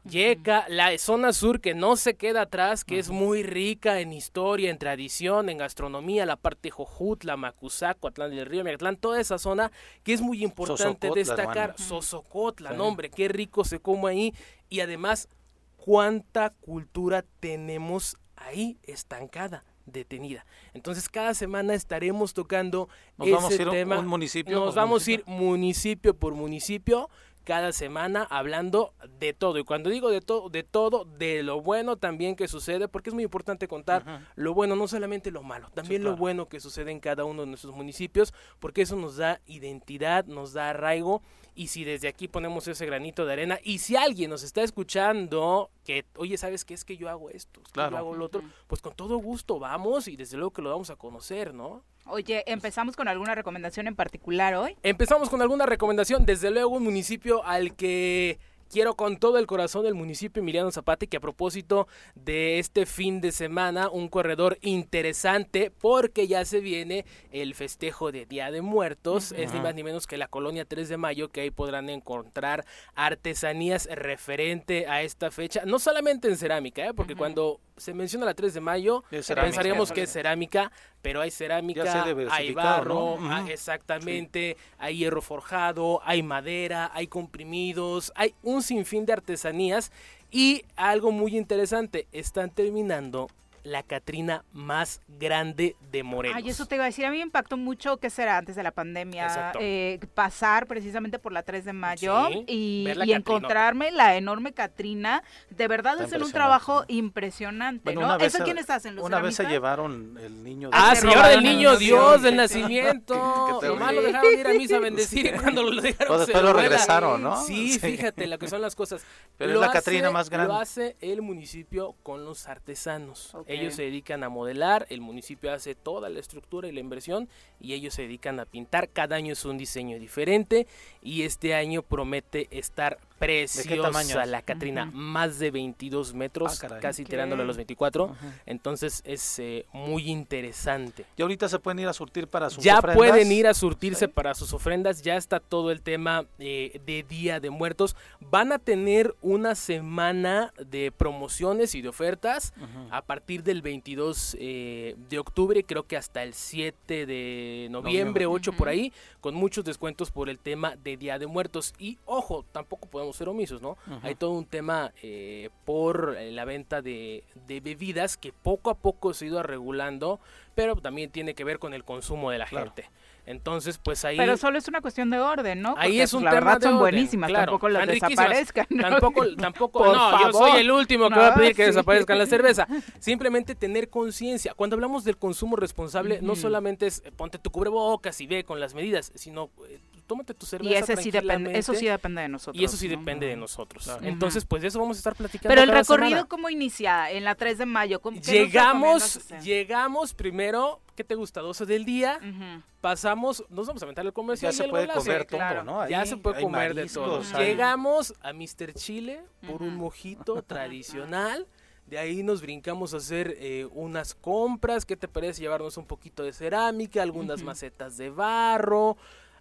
Yeca, la zona sur que no se queda atrás, que es muy rica en historia, en tradición, en gastronomía, la parte Jojutla, Macus Saco, Atlán del Río, Megatlán, toda esa zona que es muy importante destacar. Sosocotla, nombre, qué rico se come ahí y además cuánta cultura tenemos ahí estancada detenida. Entonces cada semana estaremos tocando Nos vamos a ir tema. Un municipio Nos vamos a ir municipio por municipio cada semana hablando de todo. Y cuando digo de todo, de todo, de lo bueno también que sucede, porque es muy importante contar lo bueno, no solamente lo malo, también lo bueno que sucede en cada uno de nuestros municipios, porque eso nos da identidad, nos da arraigo. Y si desde aquí ponemos ese granito de arena, y si alguien nos está escuchando que, oye, ¿sabes qué es que yo hago esto? claro. yo hago lo otro, pues con todo gusto vamos y desde luego que lo vamos a conocer, ¿no? Oye, ¿empezamos con alguna recomendación en particular hoy? Empezamos con alguna recomendación, desde luego un municipio al que quiero con todo el corazón del municipio Emiliano Zapata que a propósito de este fin de semana un corredor interesante porque ya se viene el festejo de Día de Muertos, es ni más ni menos que la colonia 3 de mayo que ahí podrán encontrar artesanías referente a esta fecha, no solamente en cerámica, ¿eh? porque cuando se menciona la 3 de mayo, pensaríamos que es cerámica, pero hay cerámica, hay barro, ah, exactamente, hay hierro forjado, hay madera, hay comprimidos, hay un sinfín de artesanías. Y algo muy interesante, están terminando la Catrina más grande de Morelos. Ay, eso te iba a decir, a mí me impactó mucho, ¿qué será antes de la pandemia? Eh, pasar precisamente por la 3 de mayo y, encontrarme la enorme Catrina. De verdad es un trabajo impresionante, ¿no? ¿Eso quiénes hacen? ¿Los Una vez se llevaron el niño Ah, señor del niño Dios del nacimiento. Nomás lo dejaron ir a misa a bendecir cuando lo dejaron. Pues después lo regresaron, ¿no? Sí, fíjate lo que son las cosas. Pero es la Catrina más grande. Lo hace el municipio con los artesanos. Ellos se dedican a modelar, el municipio hace toda la estructura y la inversión y ellos se dedican a pintar. Cada año es un diseño diferente y este año promete estar preciosa la Catrina, más de 22 metros, ah, casi tirándole a los 24. Entonces es eh, muy interesante. Y ahorita se pueden ir a surtir para sus ya ofrendas. Ya pueden ir a surtirse para sus ofrendas, ya está todo el tema eh, de Día de Muertos. Van a tener una semana de promociones y de ofertas a partir del 22 eh, de octubre, creo que hasta el 7 de noviembre, 8 por ahí, con muchos descuentos por el tema de Día de Muertos. Y ojo, tampoco podemos ser omisos, ¿no? Hay todo un tema eh, por la venta de, bebidas que poco a poco se ha ido regulando, pero también tiene que ver con el consumo de la gente. Entonces, pues ahí. Pero solo es una cuestión de orden, ¿no? ahí es pues, un la tema verdad son buenísimas, tampoco las desaparezcan. Tampoco, tampoco, no, yo soy el último que va a pedir que desaparezcan la cerveza. Simplemente tener conciencia. Cuando hablamos del consumo responsable, no solamente es ponte tu cubrebocas y ve con las medidas, sino eh, tómate tu cerveza Y ese sí depende, eso sí depende de nosotros. Y eso sí depende de nosotros. Entonces, pues de eso vamos a estar platicando. Pero el recorrido, ¿cómo inicia? En la 3 de mayo. llegamos, llegamos primero, ¿qué te gusta? 12 del día. Pasamos, nos vamos a aventar el comercial. Ya se puede comer todo, ¿no? ya se puede comer de todo. Llegamos a Mr. Chile por un mojito tradicional. De ahí nos brincamos a hacer eh, unas compras. ¿Qué te parece llevarnos un poquito de cerámica, algunas macetas de barro?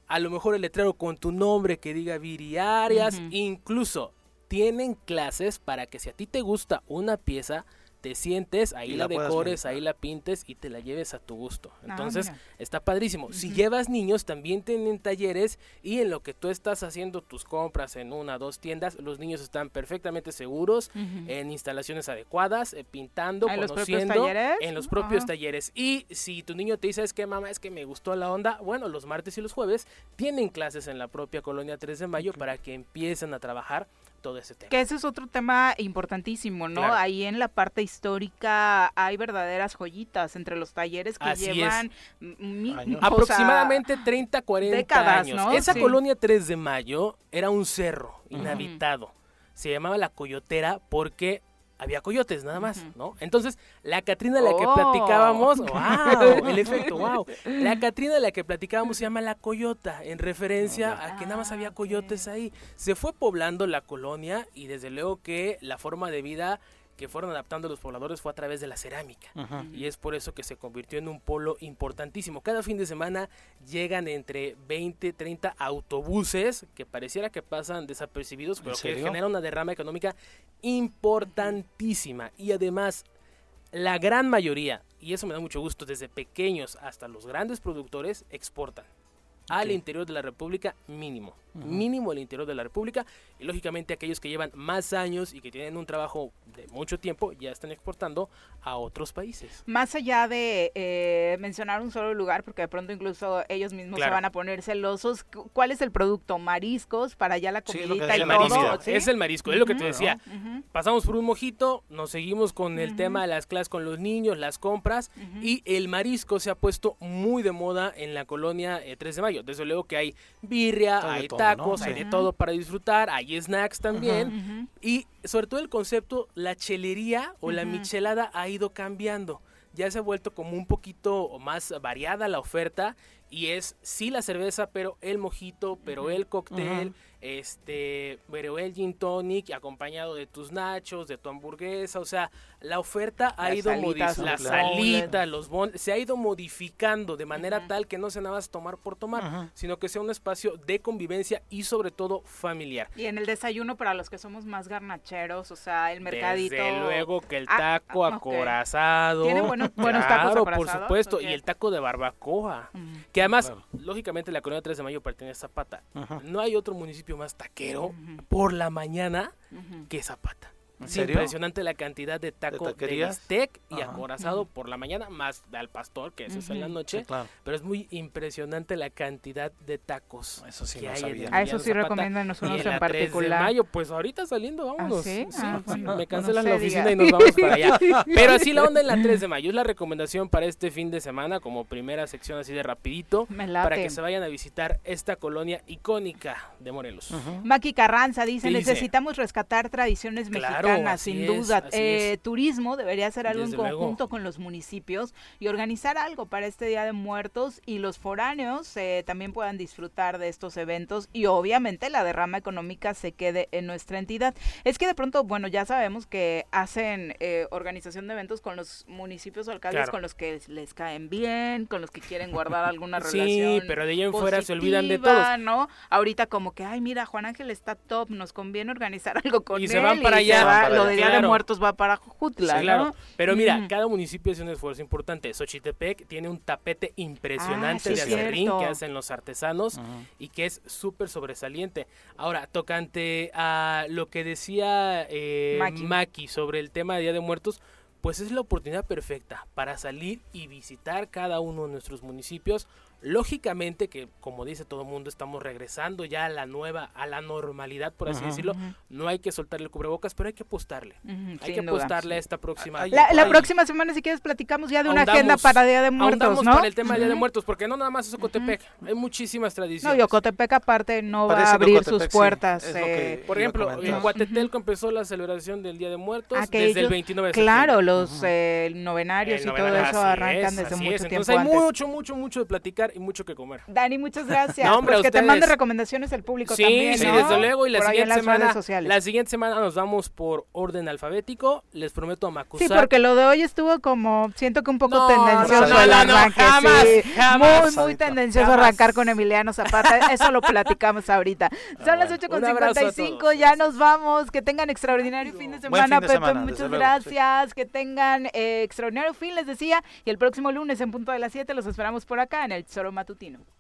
A lo mejor el letrero con tu nombre que diga Viri Arias. Incluso tienen clases para que si a ti te gusta una pieza, te sientes, ahí la, decores, ahí la pintes y te la lleves a tu gusto. Ah, Entonces, está padrísimo. Si llevas niños, también tienen talleres y en lo que tú estás haciendo tus compras en una o dos tiendas, los niños están perfectamente seguros en instalaciones adecuadas, eh, pintando, ¿En conociendo los en los propios talleres. Y si tu niño te dice, es que mamá, es que me gustó la onda, bueno, los martes y los jueves tienen clases en la propia colonia 3 de mayo para que empiecen a trabajar todo ese tema. Que ese es otro tema importantísimo, ¿no? Ahí en la parte histórica hay verdaderas joyitas entre los talleres que llevan aproximadamente 30, 40 años. Esa colonia 3 de Mayo era un cerro inhabitado. Se llamaba la Coyotera porque había coyotes nada más, ¿no? Entonces, la Catrina de la que oh. platicábamos, wow, el efecto, wow. La Catrina de la que platicábamos se llama La Coyota, en referencia a que nada más había coyotes ahí. Se fue poblando la colonia y desde luego que la forma de vida que fueron adaptando los pobladores fue a través de la cerámica. Y es por eso que se convirtió en un polo importantísimo. Cada fin de semana llegan entre 20, 30 autobuses que pareciera que pasan desapercibidos, pero que generan una derrama económica importantísima. Y además, la gran mayoría, y eso me da mucho gusto, desde pequeños hasta los grandes productores, exportan al interior de la República mínimo. Mínimo al interior de la República. Y lógicamente aquellos que llevan más años y que tienen un trabajo de mucho tiempo ya están exportando a otros países. Más allá de eh, mencionar un solo lugar, porque de pronto incluso ellos mismos se van a poner celosos, ¿cuál es el producto? ¿Mariscos para allá la comidita el marisco, Es el marisco, es lo que te decía. Pasamos por un mojito, nos seguimos con el tema de las clases con los niños, las compras, y el marisco se ha puesto muy de moda en la colonia 3 eh, de mayo. Desde luego que hay birria, hay tacos, hay de todo para disfrutar, hay snacks también, y sobre todo el concepto, la chelería o la michelada ha ido cambiando. Ya se ha vuelto como un poquito más variada la oferta y es sí la cerveza, pero el mojito, pero el cóctel, este, pero el gin tonic acompañado de tus nachos, de tu hamburguesa, o sea, la oferta ha ido modificando, la salita, los bon se ha ido modificando de manera tal que no se nada más tomar por tomar, sino que sea un espacio de convivencia y sobre todo familiar. Y en el desayuno para los que somos más garnacheros, o sea, el mercadito. Desde luego que el ah, taco acorazado. Tiene buenos, buenos tacos por supuesto, y el taco de barbacoa, que además, lógicamente la colonia 3 de Mayo pertenece a Zapata. No hay otro municipio más taquero por la mañana que Zapata impresionante la cantidad de tacos de, de y acorazado por la mañana, más al pastor, que eso es en la noche. Pero es muy impresionante la cantidad de tacos eso sí que hay en A eso sí recomiendan unos en, particular. mayo, pues ahorita saliendo, ¿Ah, vámonos. sí? Ah, me cancelan la oficina y nos vamos para allá. Pero así la onda en la 3 de mayo. Es la recomendación para este fin de semana, como primera sección así de rapidito, para que se vayan a visitar esta colonia icónica de Morelos. Maki Carranza dice, necesitamos rescatar tradiciones mexicanas sin duda. Eh, turismo debería ser algo en conjunto con los municipios y organizar algo para este Día de Muertos y los foráneos eh, también puedan disfrutar de estos eventos y obviamente la derrama económica se quede en nuestra entidad. Es que de pronto, bueno, ya sabemos que hacen eh, organización de eventos con los municipios o alcaldes con los que les caen bien, con los que quieren guardar alguna relación. Sí, pero de ahí en fuera se olvidan de todos. ¿no? Ahorita como que, ay, mira, Juan Ángel está top, nos conviene organizar algo con y él. Se van para allá lo de Día de Muertos va para Jutla, claro. Pero mira, cada municipio hace un esfuerzo importante. Xochitepec tiene un tapete impresionante ah, de acerrín que hacen los artesanos y que es súper sobresaliente. Ahora, tocante a lo que decía eh, Maki. sobre el tema de Día de Muertos, pues es la oportunidad perfecta para salir y visitar cada uno de nuestros municipios lógicamente que como dice todo el mundo estamos regresando ya a la nueva, a la normalidad por así decirlo, no hay que soltar el cubrebocas, pero hay que apostarle, hay que apostarle a esta próxima. La, próxima semana si quieres platicamos ya de una agenda para Día de Muertos, ¿no? para el tema de Día de Muertos, porque no nada más es Ocotepec, hay muchísimas tradiciones. No, y Ocotepec aparte no va a abrir sus puertas. Eh, por ejemplo, en Guatetelco empezó la celebración del Día de Muertos desde el 29 de Claro, los eh, novenarios y todo eso arrancan desde mucho tiempo Entonces hay mucho, mucho, mucho de platicar y mucho que comer. Dani, muchas gracias. no, hombre, pues que te mande recomendaciones el público también, Sí, desde luego. Y la siguiente, semana, la siguiente semana nos vamos por orden alfabético. Les prometo a Macusar. Sí, porque lo de hoy estuvo como, siento que un poco tendencioso el arranque. Muy, muy tendencioso arrancar con Emiliano Zapata. Eso lo platicamos ahorita. Son las 8.55, ya nos vamos. Que tengan extraordinario fin de semana, Pepe. muchas gracias. Que tengan eh, extraordinario fin, les decía. Y el próximo lunes en punto de las 7 los esperamos por acá en el Tesoro Matutino.